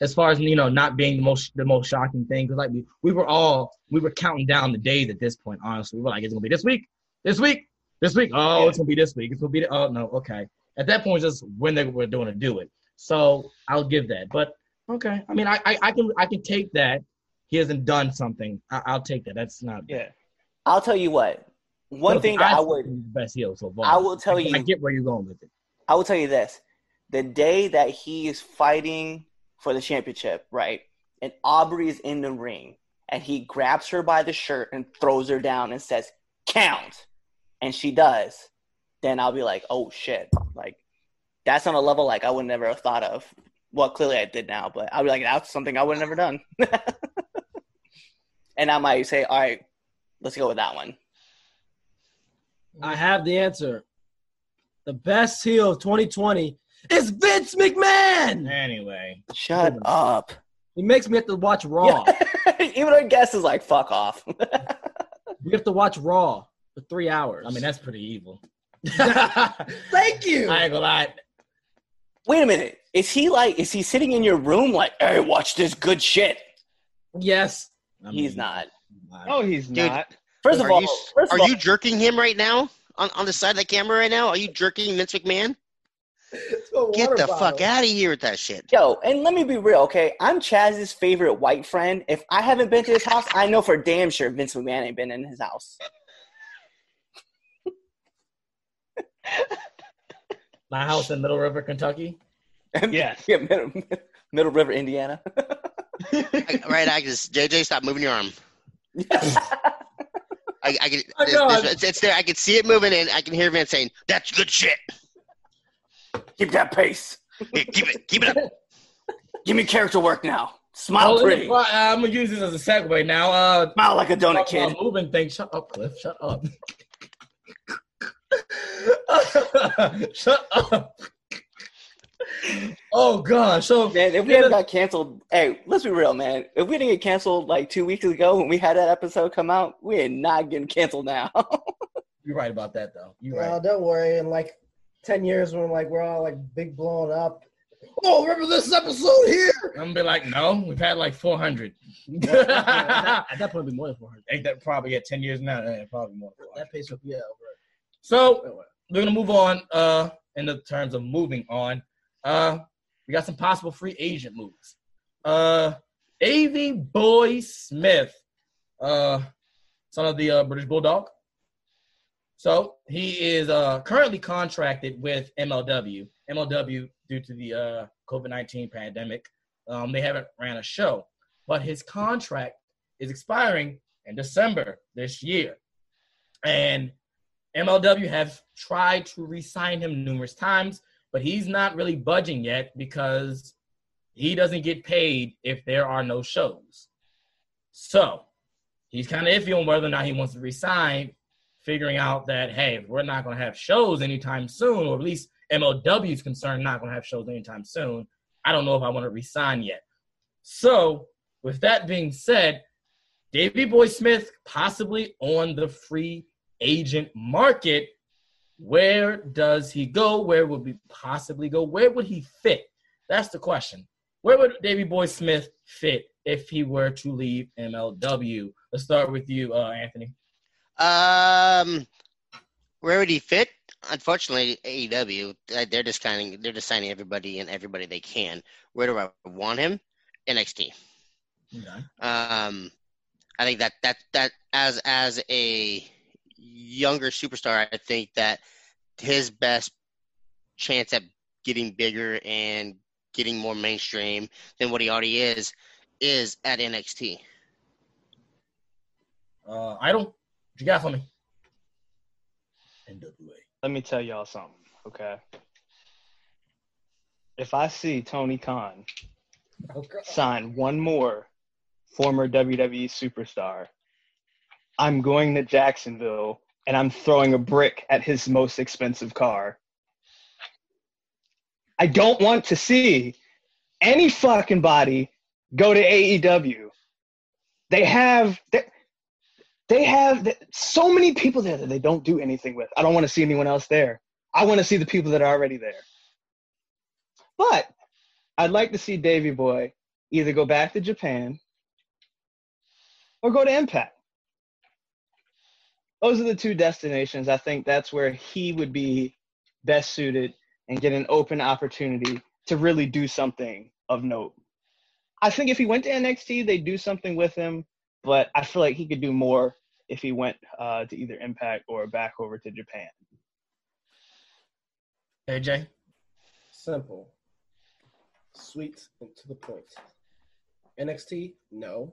as far as you know, not being the most the most shocking thing because like we, we were all we were counting down the days at this point. Honestly, we were like, it's gonna be this week, this week, this week. Oh, Yeah. it's gonna be this week. It's gonna be. The, oh no, okay. At that point, just when they were doing to do it. So I'll give that. But okay, I mean, I, I, I can I can take that. He hasn't done something. I, I'll take that. That's not Yeah. I'll tell you what. One Look, thing that I think would the best heel so far. I will tell I, you- I get where you're going with it. I will tell you this: the day that he is fighting for the championship, right, and Aubrey is in the ring, and he grabs her by the shirt and throws her down and says, "Count," and she does, then I'll be like, "Oh shit!" Like that's on a level like I would never have thought of. Well, clearly I did now, but I'll be like, "That's something I would have never done." and I might say, "All right, let's go with that one." I have the answer. The best heel of 2020 is Vince McMahon. Anyway, Shut up. He makes me have to watch Raw. Even our guest is like, "Fuck off." We have to watch Raw for three hours. I mean that's pretty evil. Thank you. I ain't gonna lie. Wait a minute. Is he like? Is he sitting in your room like, "Hey, watch this good shit"? yes. I He's not. Oh, he's Dude, not. First of are all, you, first of are all, you jerking him right now on, on the side of the camera right now? Are you jerking Vince McMahon? Get the fuck out of here with that shit. yo, and let me be real, okay? I'm Chaz's favorite white friend. If I haven't been to his house, I know for damn sure Vince McMahon ain't been in his house. My house in Middle River, Kentucky. Yes. Yeah, Middle, Middle River, Indiana. Right, I- right, Agnes. JJ, stop moving your arm. I, I can, Oh, it's, it's, it's there. I can see it moving, and I can hear Vince saying, "That's good shit. Keep that pace. Here, keep it, keep it up." Give me character work now. Smile Oh, pretty. well, I'm gonna use this as a segue now. Uh, Smile like a donut talk kid. about moving thing. Shut up, Cliff. Shut up. Shut up. Oh gosh. So Man, if we hadn't got canceled, hey, let's be real, man. If we didn't get canceled like two weeks ago when we had that episode come out, we are not getting canceled now. you're right about that, though. You're Well, right. don't worry. In like ten years, when like we're all like big blown up. Oh, remember this episode here? I'm gonna be like, no, we've had like 400. at that point, it'd be more than four hundred. Ain't that probably at 10 years now? Yeah, probably more. than 400. That pace would be yeah. So we're gonna move on. Uh, in the terms of moving on, uh, we got some possible free agent moves. Uh, Davy Boy Smith, uh, son of the uh, British Bulldog. So he is uh currently contracted with MLW. MLW, due to the uh COVID nineteen pandemic, um, they haven't ran a show, but his contract is expiring in December this year, and MLW have tried to re-sign him numerous times, but he's not really budging yet because he doesn't get paid if there are no shows. So he's kind of iffy on whether or not he wants to resign, figuring out that hey, we're not going to have shows anytime soon, or at least MLW is concerned not going to have shows anytime soon. I don't know if I want to resign yet. So with that being said, Davy Boy Smith possibly on the free agent market. Where does he go? Where would we possibly go? Where would he fit? That's the question. Where would Davy Boy Smith fit if he were to leave MLW? Let's start with you, uh, Anthony. Um, where would he fit? Unfortunately, AEW, uh, they're just kind of they're just signing everybody and everybody they can. Where do I want him? NXT. Okay. Um, I think that that that as as a younger superstar, I think that his best chance at getting bigger and getting more mainstream than what he already is is at NXT. Uh, I don't. What you got for me? NWA. Let me tell y'all something, okay? If I see Tony Khan sign one more former WWE superstar, I'm going to Jacksonville and I'm throwing a brick at his most expensive car. I don't want to see any fucking body go to AEW. They have they, they have so many people there that they don't do anything with. I don't want to see anyone else there. I want to see the people that are already there. But I'd like to see Davy Boy either go back to Japan or go to Impact. Those are the two destinations. I think that's where he would be best suited and get an open opportunity to really do something of note. I think if he went to NXT, they'd do something with him, but I feel like he could do more if he went uh, to either Impact or back over to Japan. AJ. Simple. Sweet and to the point. NXT, no.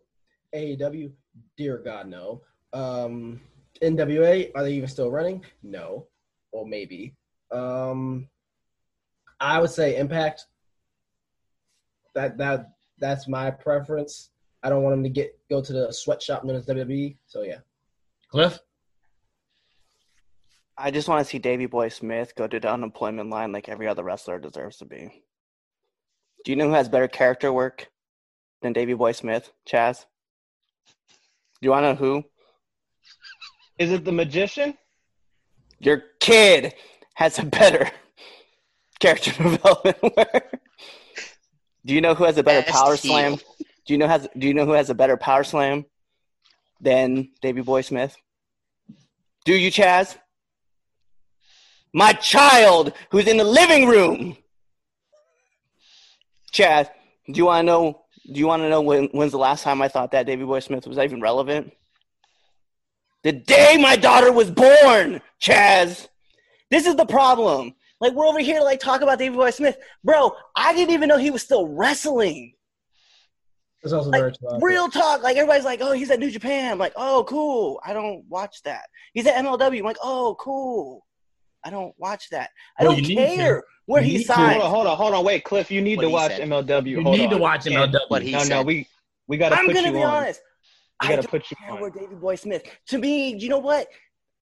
AEW, dear God, no. Um, NWA, are they even still running? No. Or maybe. Um, I would say Impact. That that that's my preference. I don't want them to get go to the sweatshop known as WWE. So yeah. Cliff. I just want to see Davy Boy Smith go to the unemployment line like every other wrestler deserves to be. Do you know who has better character work than Davy Boy Smith, Chaz? Do you want to know who? Is it the magician? Your kid has a better character development work. Do you know who has a better Best power heel. slam? Do you know has Do you know who has a better power slam than Davy Boy Smith? Do you, Chaz? My child, who's in the living room. Chaz, do you want to know? Do you want to know when? When's the last time I thought that Davy Boy Smith was even relevant? The day my daughter was born, Chaz. This is the problem. Like we're over here to like talk about Davy Boy Smith, bro. I didn't even know he was still wrestling. It's also Like very true. real talk. Like everybody's like, oh, he's at New Japan. I'm like, oh, cool. I don't watch that. He's at MLW. I'm like, oh, cool. I don't watch that. I Well, don't you to. care where You he need to. signed. Hold on, hold on, hold on. Wait, Cliff, you need What to watch said. MLW. You Hold need on. to watch MLW. what he No, no, we we gotta I'm put gonna you be on. honest. I gotta don't put you on. where Davy Boy Smith. To me, you know what?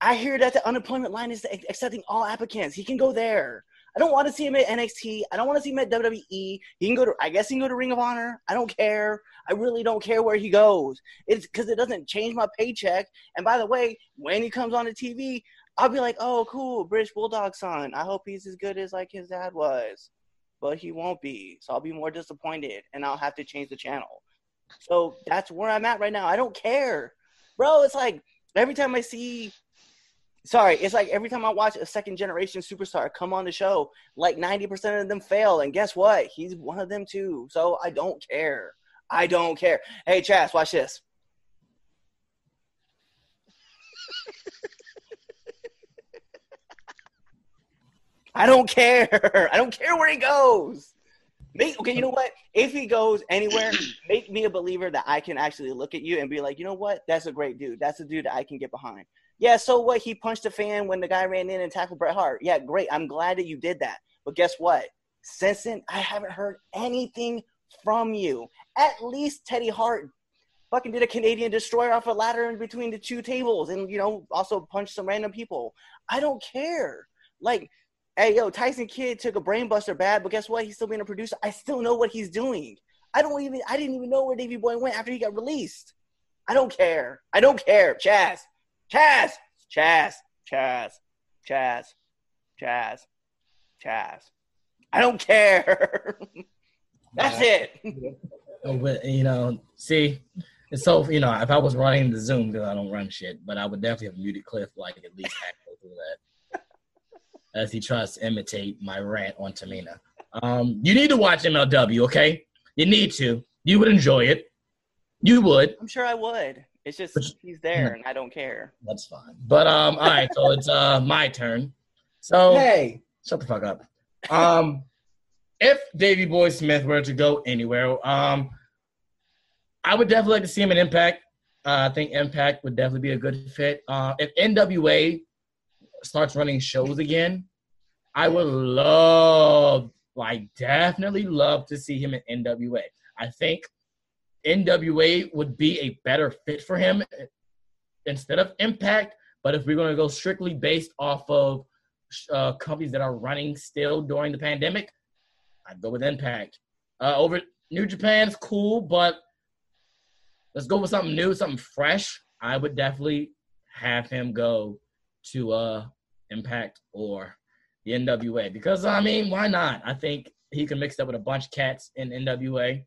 I hear that the unemployment line is accepting all applicants. He can go there. I don't want to see him at NXT. I don't want to see him at WWE. He can go to. I guess he can go to Ring of Honor. I don't care. I really don't care where he goes. It's because it doesn't change my paycheck. And by the way, when he comes on the TV, I'll be like, "Oh, cool, British Bulldog son. I hope he's as good as like his dad was." But he won't be. So I'll be more disappointed, and I'll have to change the channel. So that's where I'm at right now. I don't care, bro. It's like every time I see, sorry, it's like every time I watch a second generation superstar come on the show, like 90% of them fail. And guess what? He's one of them too. So I don't care. I don't care. Hey, Chaz, watch this. I don't care. I don't care where he goes. Make okay, you know what? If he goes anywhere, make me a believer that I can actually look at you and be like, you know what? That's a great dude. That's a dude that I can get behind. Yeah, so what? He punched a fan when the guy ran in and tackled Bret Hart. Yeah, great. I'm glad that you did that. But guess what? Since then, I haven't heard anything from you. At least Teddy Hart fucking did a Canadian destroyer off a ladder in between the two tables and, you know, also punched some random people. I don't care. Like, hey, yo, Tyson Kidd took a brainbuster bad, but guess what? He's still being a producer. I still know what he's doing. I don't even, I didn't even know where Davy Boy went after he got released. I don't care. I don't care. Chaz, Chaz, Chaz, Chaz, Chaz, Chaz, Chaz. I don't care. That's it. Oh, but you know, see, and so you know, if I was running the Zoom, because I don't run shit, but I would definitely have muted Cliff like at least halfway through that, as he tries to imitate my rant on Tamina. Um, you need to watch MLW, okay? You need to. You would enjoy it. You would. I'm sure I would. It's just But- he's there and I don't care. That's fine. But um, all right. So it's uh my turn. So Hey, Shut the fuck up. Um, if Davy Boy Smith were to go anywhere, um, I would definitely like to see him in Impact. Uh, I think Impact would definitely be a good fit. Uh, if NWA starts running shows again, I would love, like, definitely love to see him in NWA. I think NWA would be a better fit for him instead of Impact. But if we're going to go strictly based off of uh, companies that are running still during the pandemic, I'd go with Impact. Uh, over New Japan's cool, but let's go with something new, something fresh. I would definitely have him go to uh Impact or the NWA because I mean, why not? I think he can mix it up with a bunch of cats in NWA.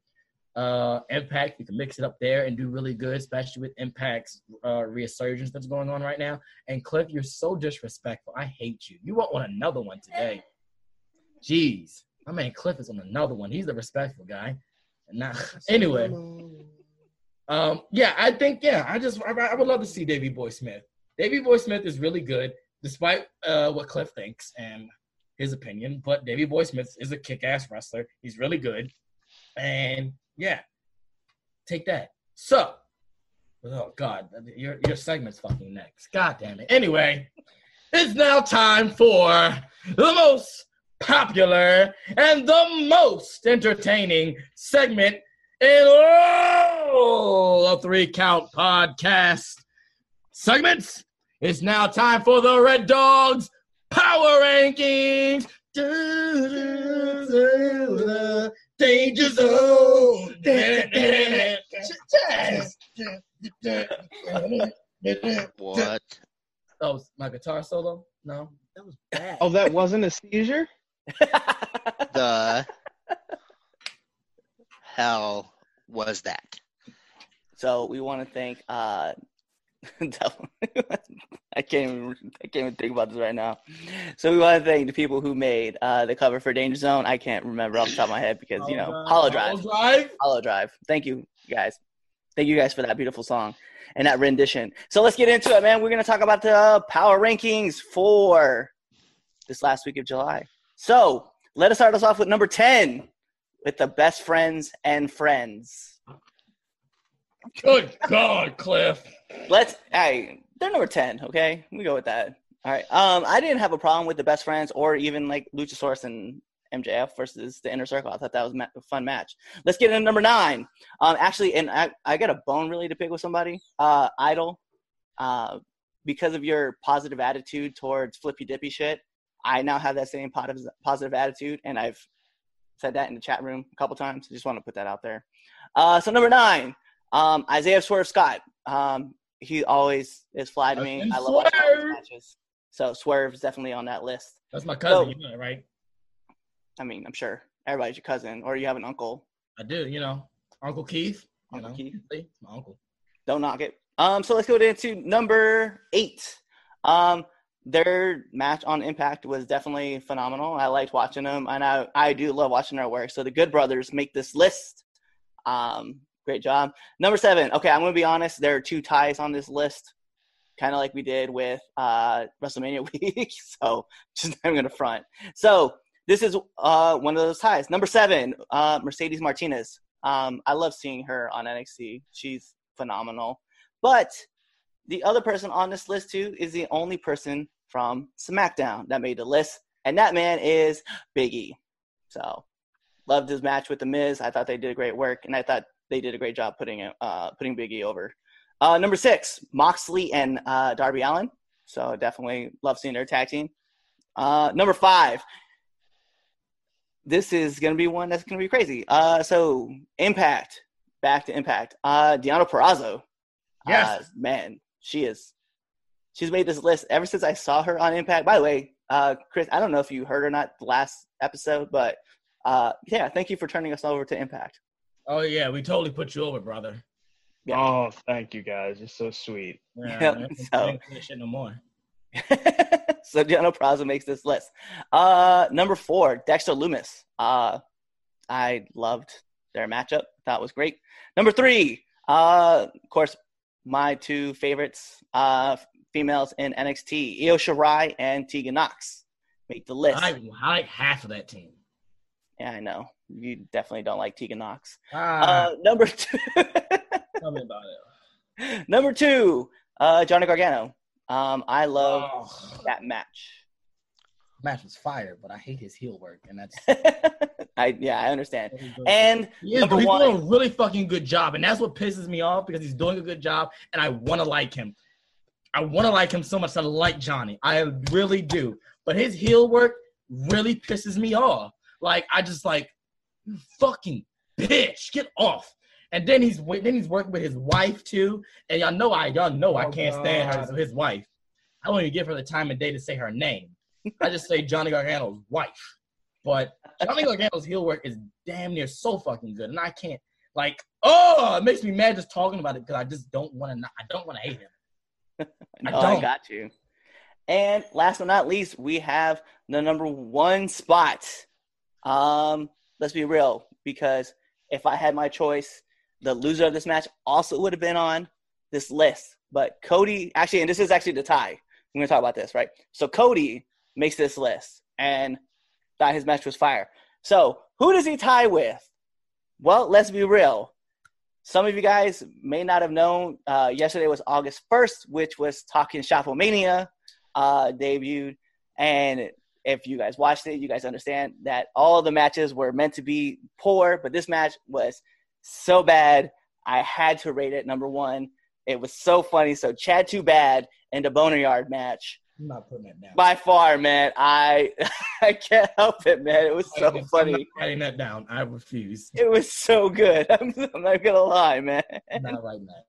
Uh, Impact, you can mix it up there and do really good, especially with Impact's uh, resurgence that's going on right now. And Cliff, you're so disrespectful. I hate you. You won't want another one today. Jeez, my man Cliff is on another one. He's the respectful guy. And now, anyway, um, yeah, I think yeah, I just I, I would love to see Davy Boy Smith. Davy Boy Smith is really good, despite uh, what Cliff thinks and his opinion. But Davy Boy Smith is a kick-ass wrestler. He's really good, and yeah, take that. So, oh god, your your segment's fucking next. God damn it. Anyway, it's now time for the most popular and the most entertaining segment in all of three count podcast segments. It's now time for the Red Dogs Power Rankings. Danger Zone. What Oh, my guitar solo? No. That was bad. Oh, that wasn't a seizure? the hell was that? So we want to thank. Uh, I can't even. I can't even think about this right now. So we want to thank the people who made uh, the cover for Danger Zone. I can't remember off the top of my head because you know Hollow Drive. Hollow Drive. Hollow Drive. Thank you guys. Thank you guys for that beautiful song and that rendition. So let's get into it, man. We're gonna talk about the power rankings for this last week of July. So let us start us off with number ten with the best friends and friends. Good God, Cliff. Let's hey, they're number ten, okay? We go with that. All right. Um, I didn't have a problem with the best friends or even like Luchasaurus and MJF versus the Inner Circle. I thought that was a fun match. Let's get into number nine. Um, actually, and I, I got a bone really to pick with somebody. Uh, Idol. Uh, because of your positive attitude towards flippy dippy shit, I now have that same positive positive attitude, and I've said that in the chat room a couple times. I just want to put that out there. Uh, so number nine, um, Isaiah Swerve Scott. Um, he always is fly to me. I love watching matches. So Swerve is definitely on that list. That's my cousin, So- you know right? I mean, I'm sure everybody's your cousin, or you have an uncle. I do, you know. Uncle Keith. Uncle know, Keith. My uncle. Don't knock it. Um, so let's go into number eight. Um, their match on Impact was definitely phenomenal. I liked watching them, and I I do love watching their work. So the Good Brothers make this list. Um, great job. Number seven. Okay, I'm gonna be honest. There are two ties on this list, kind of like we did with uh, WrestleMania week. so just I'm gonna front. So this is uh, one of those ties. Number seven, uh, Mercedes Martinez. Um, I love seeing her on NXT. She's phenomenal. But the other person on this list too is the only person from SmackDown that made the list, and that man is Big E. So loved his match with the Miz. I thought they did great work, and I thought they did a great job putting it, uh, putting Big E over. Uh, number six, Moxley and uh, Darby Allin. So definitely love seeing their tag team. Uh, number five, this is gonna be one that's gonna be crazy. Uh, so Impact, back to Impact. Uh, Deonna Purrazzo. Yes. Uh, man, she is. She's made this list ever since I saw her on Impact. By the way, uh, Chris, I don't know if you heard or not the last episode, but uh, yeah, thank you for turning us over to Impact. Oh yeah, we totally put you over, brother. Yeah. Oh, thank you guys. You're so sweet. Yeah, Yep, man. so- I ain't doing shit no more. so Deonna Purrazzo makes this list. Uh, number four, Dexter Lumis. Uh, I loved their matchup. That was great. Number three, uh, of course, my two favorites, uh, females in NXT, Io Shirai and Tegan Knox, make the list. I, I like half of that team. Yeah, I know you definitely don't like Tegan Knox. Ah, Uh, number two, tell me about it. number two, uh, Johnny Gargano. Um, I love Oh, that match. match was fire, but I hate his heel work, and that's. I yeah, I understand. And He is, number he's one- doing a really fucking good job, and that's what pisses me off because he's doing a good job, and I want to like him. I want to like him so much. I like Johnny, I really do. But his heel work really pisses me off. Like I just like, you fucking bitch, get off. And then he's then he's working with his wife too. And y'all know I y'all know I Oh, can't stand her, his wife. I don't even give her the time of day to say her name. I just say Johnny Gargano's wife. But Johnny Gargano's heel work is damn near so fucking good, and I can't like. Oh, it makes me mad just talking about it because I just don't want to. I don't want to hate him. I No, I, don't. got you. And last but not least, we have the number one spot. Um, let's be real, because if I had my choice, the loser of this match also would have been on this list. But Cody, actually, and this is actually the tie. We're gonna talk about this, right? So Cody makes this list, and thought his match was fire. So who does he tie with? Well, let's be real. Some of you guys may not have known. Uh, yesterday was August 1st, which was Talking Shopomania uh, debuted. And if you guys watched it, you guys understand that all the matches were meant to be poor, but this match was so bad. I had to rate it number one. It was so funny. So Chad Too Bad and the Boneyard match. I'm not putting that down. By far, man. I I can't help it, man. It was so I'm not funny. writing that down. I refuse. It was so good. I'm, I'm not gonna lie, man. I'm not writing that.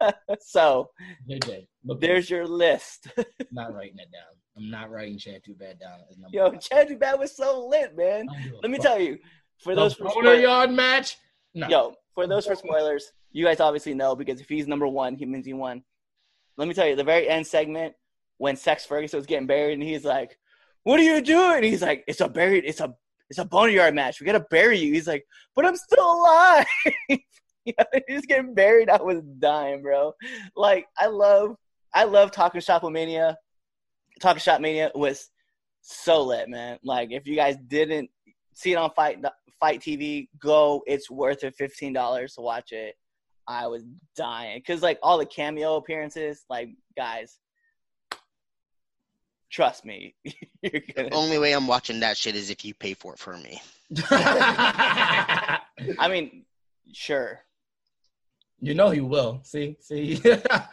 Right, So JJ, there's your list. Not writing it down. I'm not writing Chad Too Bad down as number Yo, one. Chad Too Bad was so lit, man. I don't give a Let me tell you, for The those for spoilers, yard match. No. yo, for those for spoilers, you guys obviously know because if he's number one, he means he won. Let me tell you, the very end segment when Sex Ferguson was getting buried, and he's like, "What are you doing?" He's like, "It's a buried, it's a, it's a boneyard match. We gotta bury you." He's like, "But I'm still alive." he's getting buried. I was dying, bro. Like, I love, I love talking Shopomania. Talking Shop Mania was so lit, man. Like, if you guys didn't see it on Fight Fight TV, go. It's worth it. Fifteen dollars to watch it. I was dying because like all the cameo appearances, like guys, trust me, you're gonna. Only way I'm watching that shit is if you pay for it for me. I mean, sure. you know he will. See, see.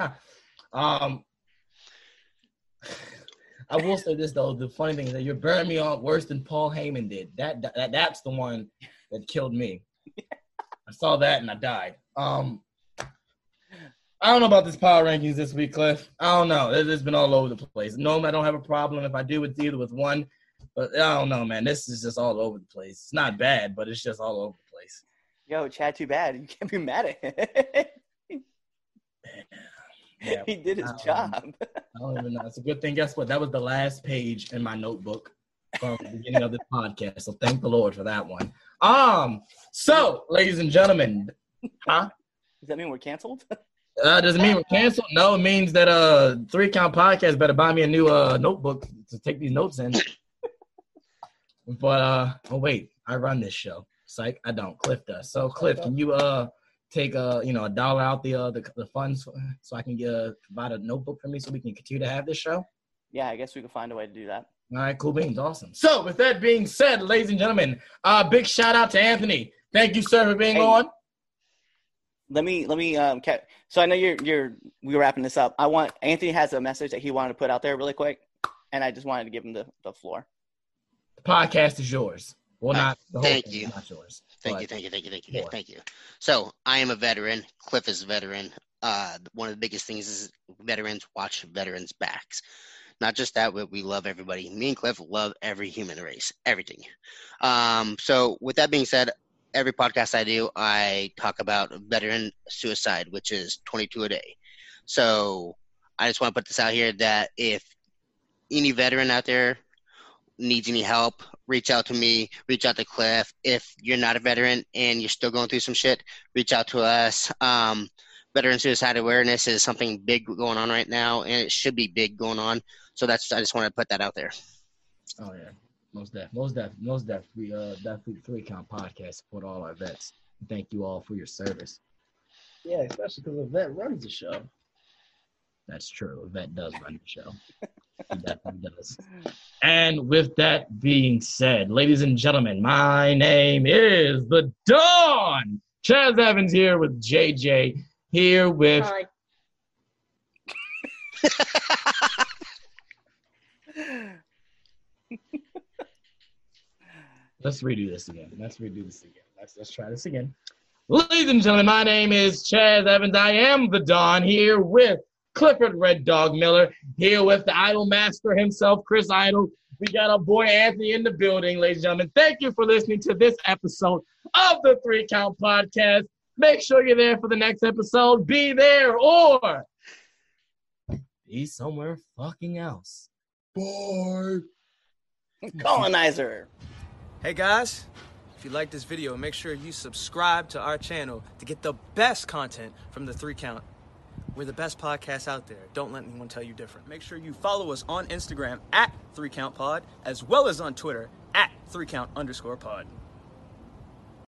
um, I will say this though. The funny thing is that you're burning me on worse than Paul Heyman did. That, that that's the one that killed me. I saw that and I died. Um, I don't know about this power rankings this week, Cliff. I don't know. It- It's been all over the place. No, I don't have a problem if I do with either with one, but I don't know, man. This is just all over the place. It's not bad, but it's just all over the place. Yo, Chad, too bad. You can't be mad at him. Yeah, he did his um, job. I don't even know. It's a good thing. Guess what? That was the last page in my notebook from the beginning of this podcast. So thank the Lord for that one. Um. So, ladies and gentlemen, huh? Does that mean we're canceled? Uh, does it mean we're canceled? No, it means that uh, three count podcast better buy me a new uh notebook to take these notes in. but uh, oh wait, I run this show. Psych, I don't. Cliff does. So Cliff, can you uh take a you know a dollar out the uh the, the funds so I can get uh, provide a notebook for me so we can continue to have this show? yeah, I guess we can find a way to do that. All right, cool beans, awesome. So, with that being said, ladies and gentlemen, uh, big shout out to Anthony. Thank you, sir, for being Hey. on. Let me let me um. Ca- so I know you're you're we're wrapping this up. I want Anthony has a message that he wanted to put out there really quick, and I just wanted to give him the, the floor. The podcast is yours. Well, not the whole Thank thing, you. not yours. Thank but- you, thank you, thank you, thank you, More. thank you. So I am a veteran. Cliff is a veteran. Uh, one of the biggest things is veterans watch veterans' backs. Not just that, but we love everybody. Me and Cliff love every human race, everything. Um, so with that being said, every podcast I do, I talk about veteran suicide, which is 22 a day. So I just want to put this out here that if any veteran out there needs any help, reach out to me, reach out to Cliff. If you're not a veteran and you're still going through some shit, reach out to us. Um, veteran suicide awareness is something big going on right now, and it should be big going on. So that's I just want to put that out there. Oh yeah, most def, most def, most def. We uh definitely three count podcast support all our vets. Thank you all for your service. Yeah, especially because the vet runs the show. That's true. A vet does run the show. He definitely does. And with that being said, ladies and gentlemen, my name is the Don. Chaz Evans here with JJ. Here with let's redo this again. Let's redo this again. Let's let's try this again. Ladies and gentlemen, my name is Chaz Evans. I am the Don here with Clifford Red Dog Miller, here with the Idol Master himself, Chris Idol. We got our boy Anthony in the building, ladies and gentlemen. Thank you for listening to this episode of the Three Count Podcast. Make sure you're there for the next episode. Be there or be somewhere fucking else. Bye. Colonizer. Hey guys, if you like this video, make sure you subscribe to our channel to get the best content from the three count. We're the best podcast out there. Don't let anyone tell you different. Make sure you follow us on Instagram at three count pod, as well as on Twitter at three count underscore pod.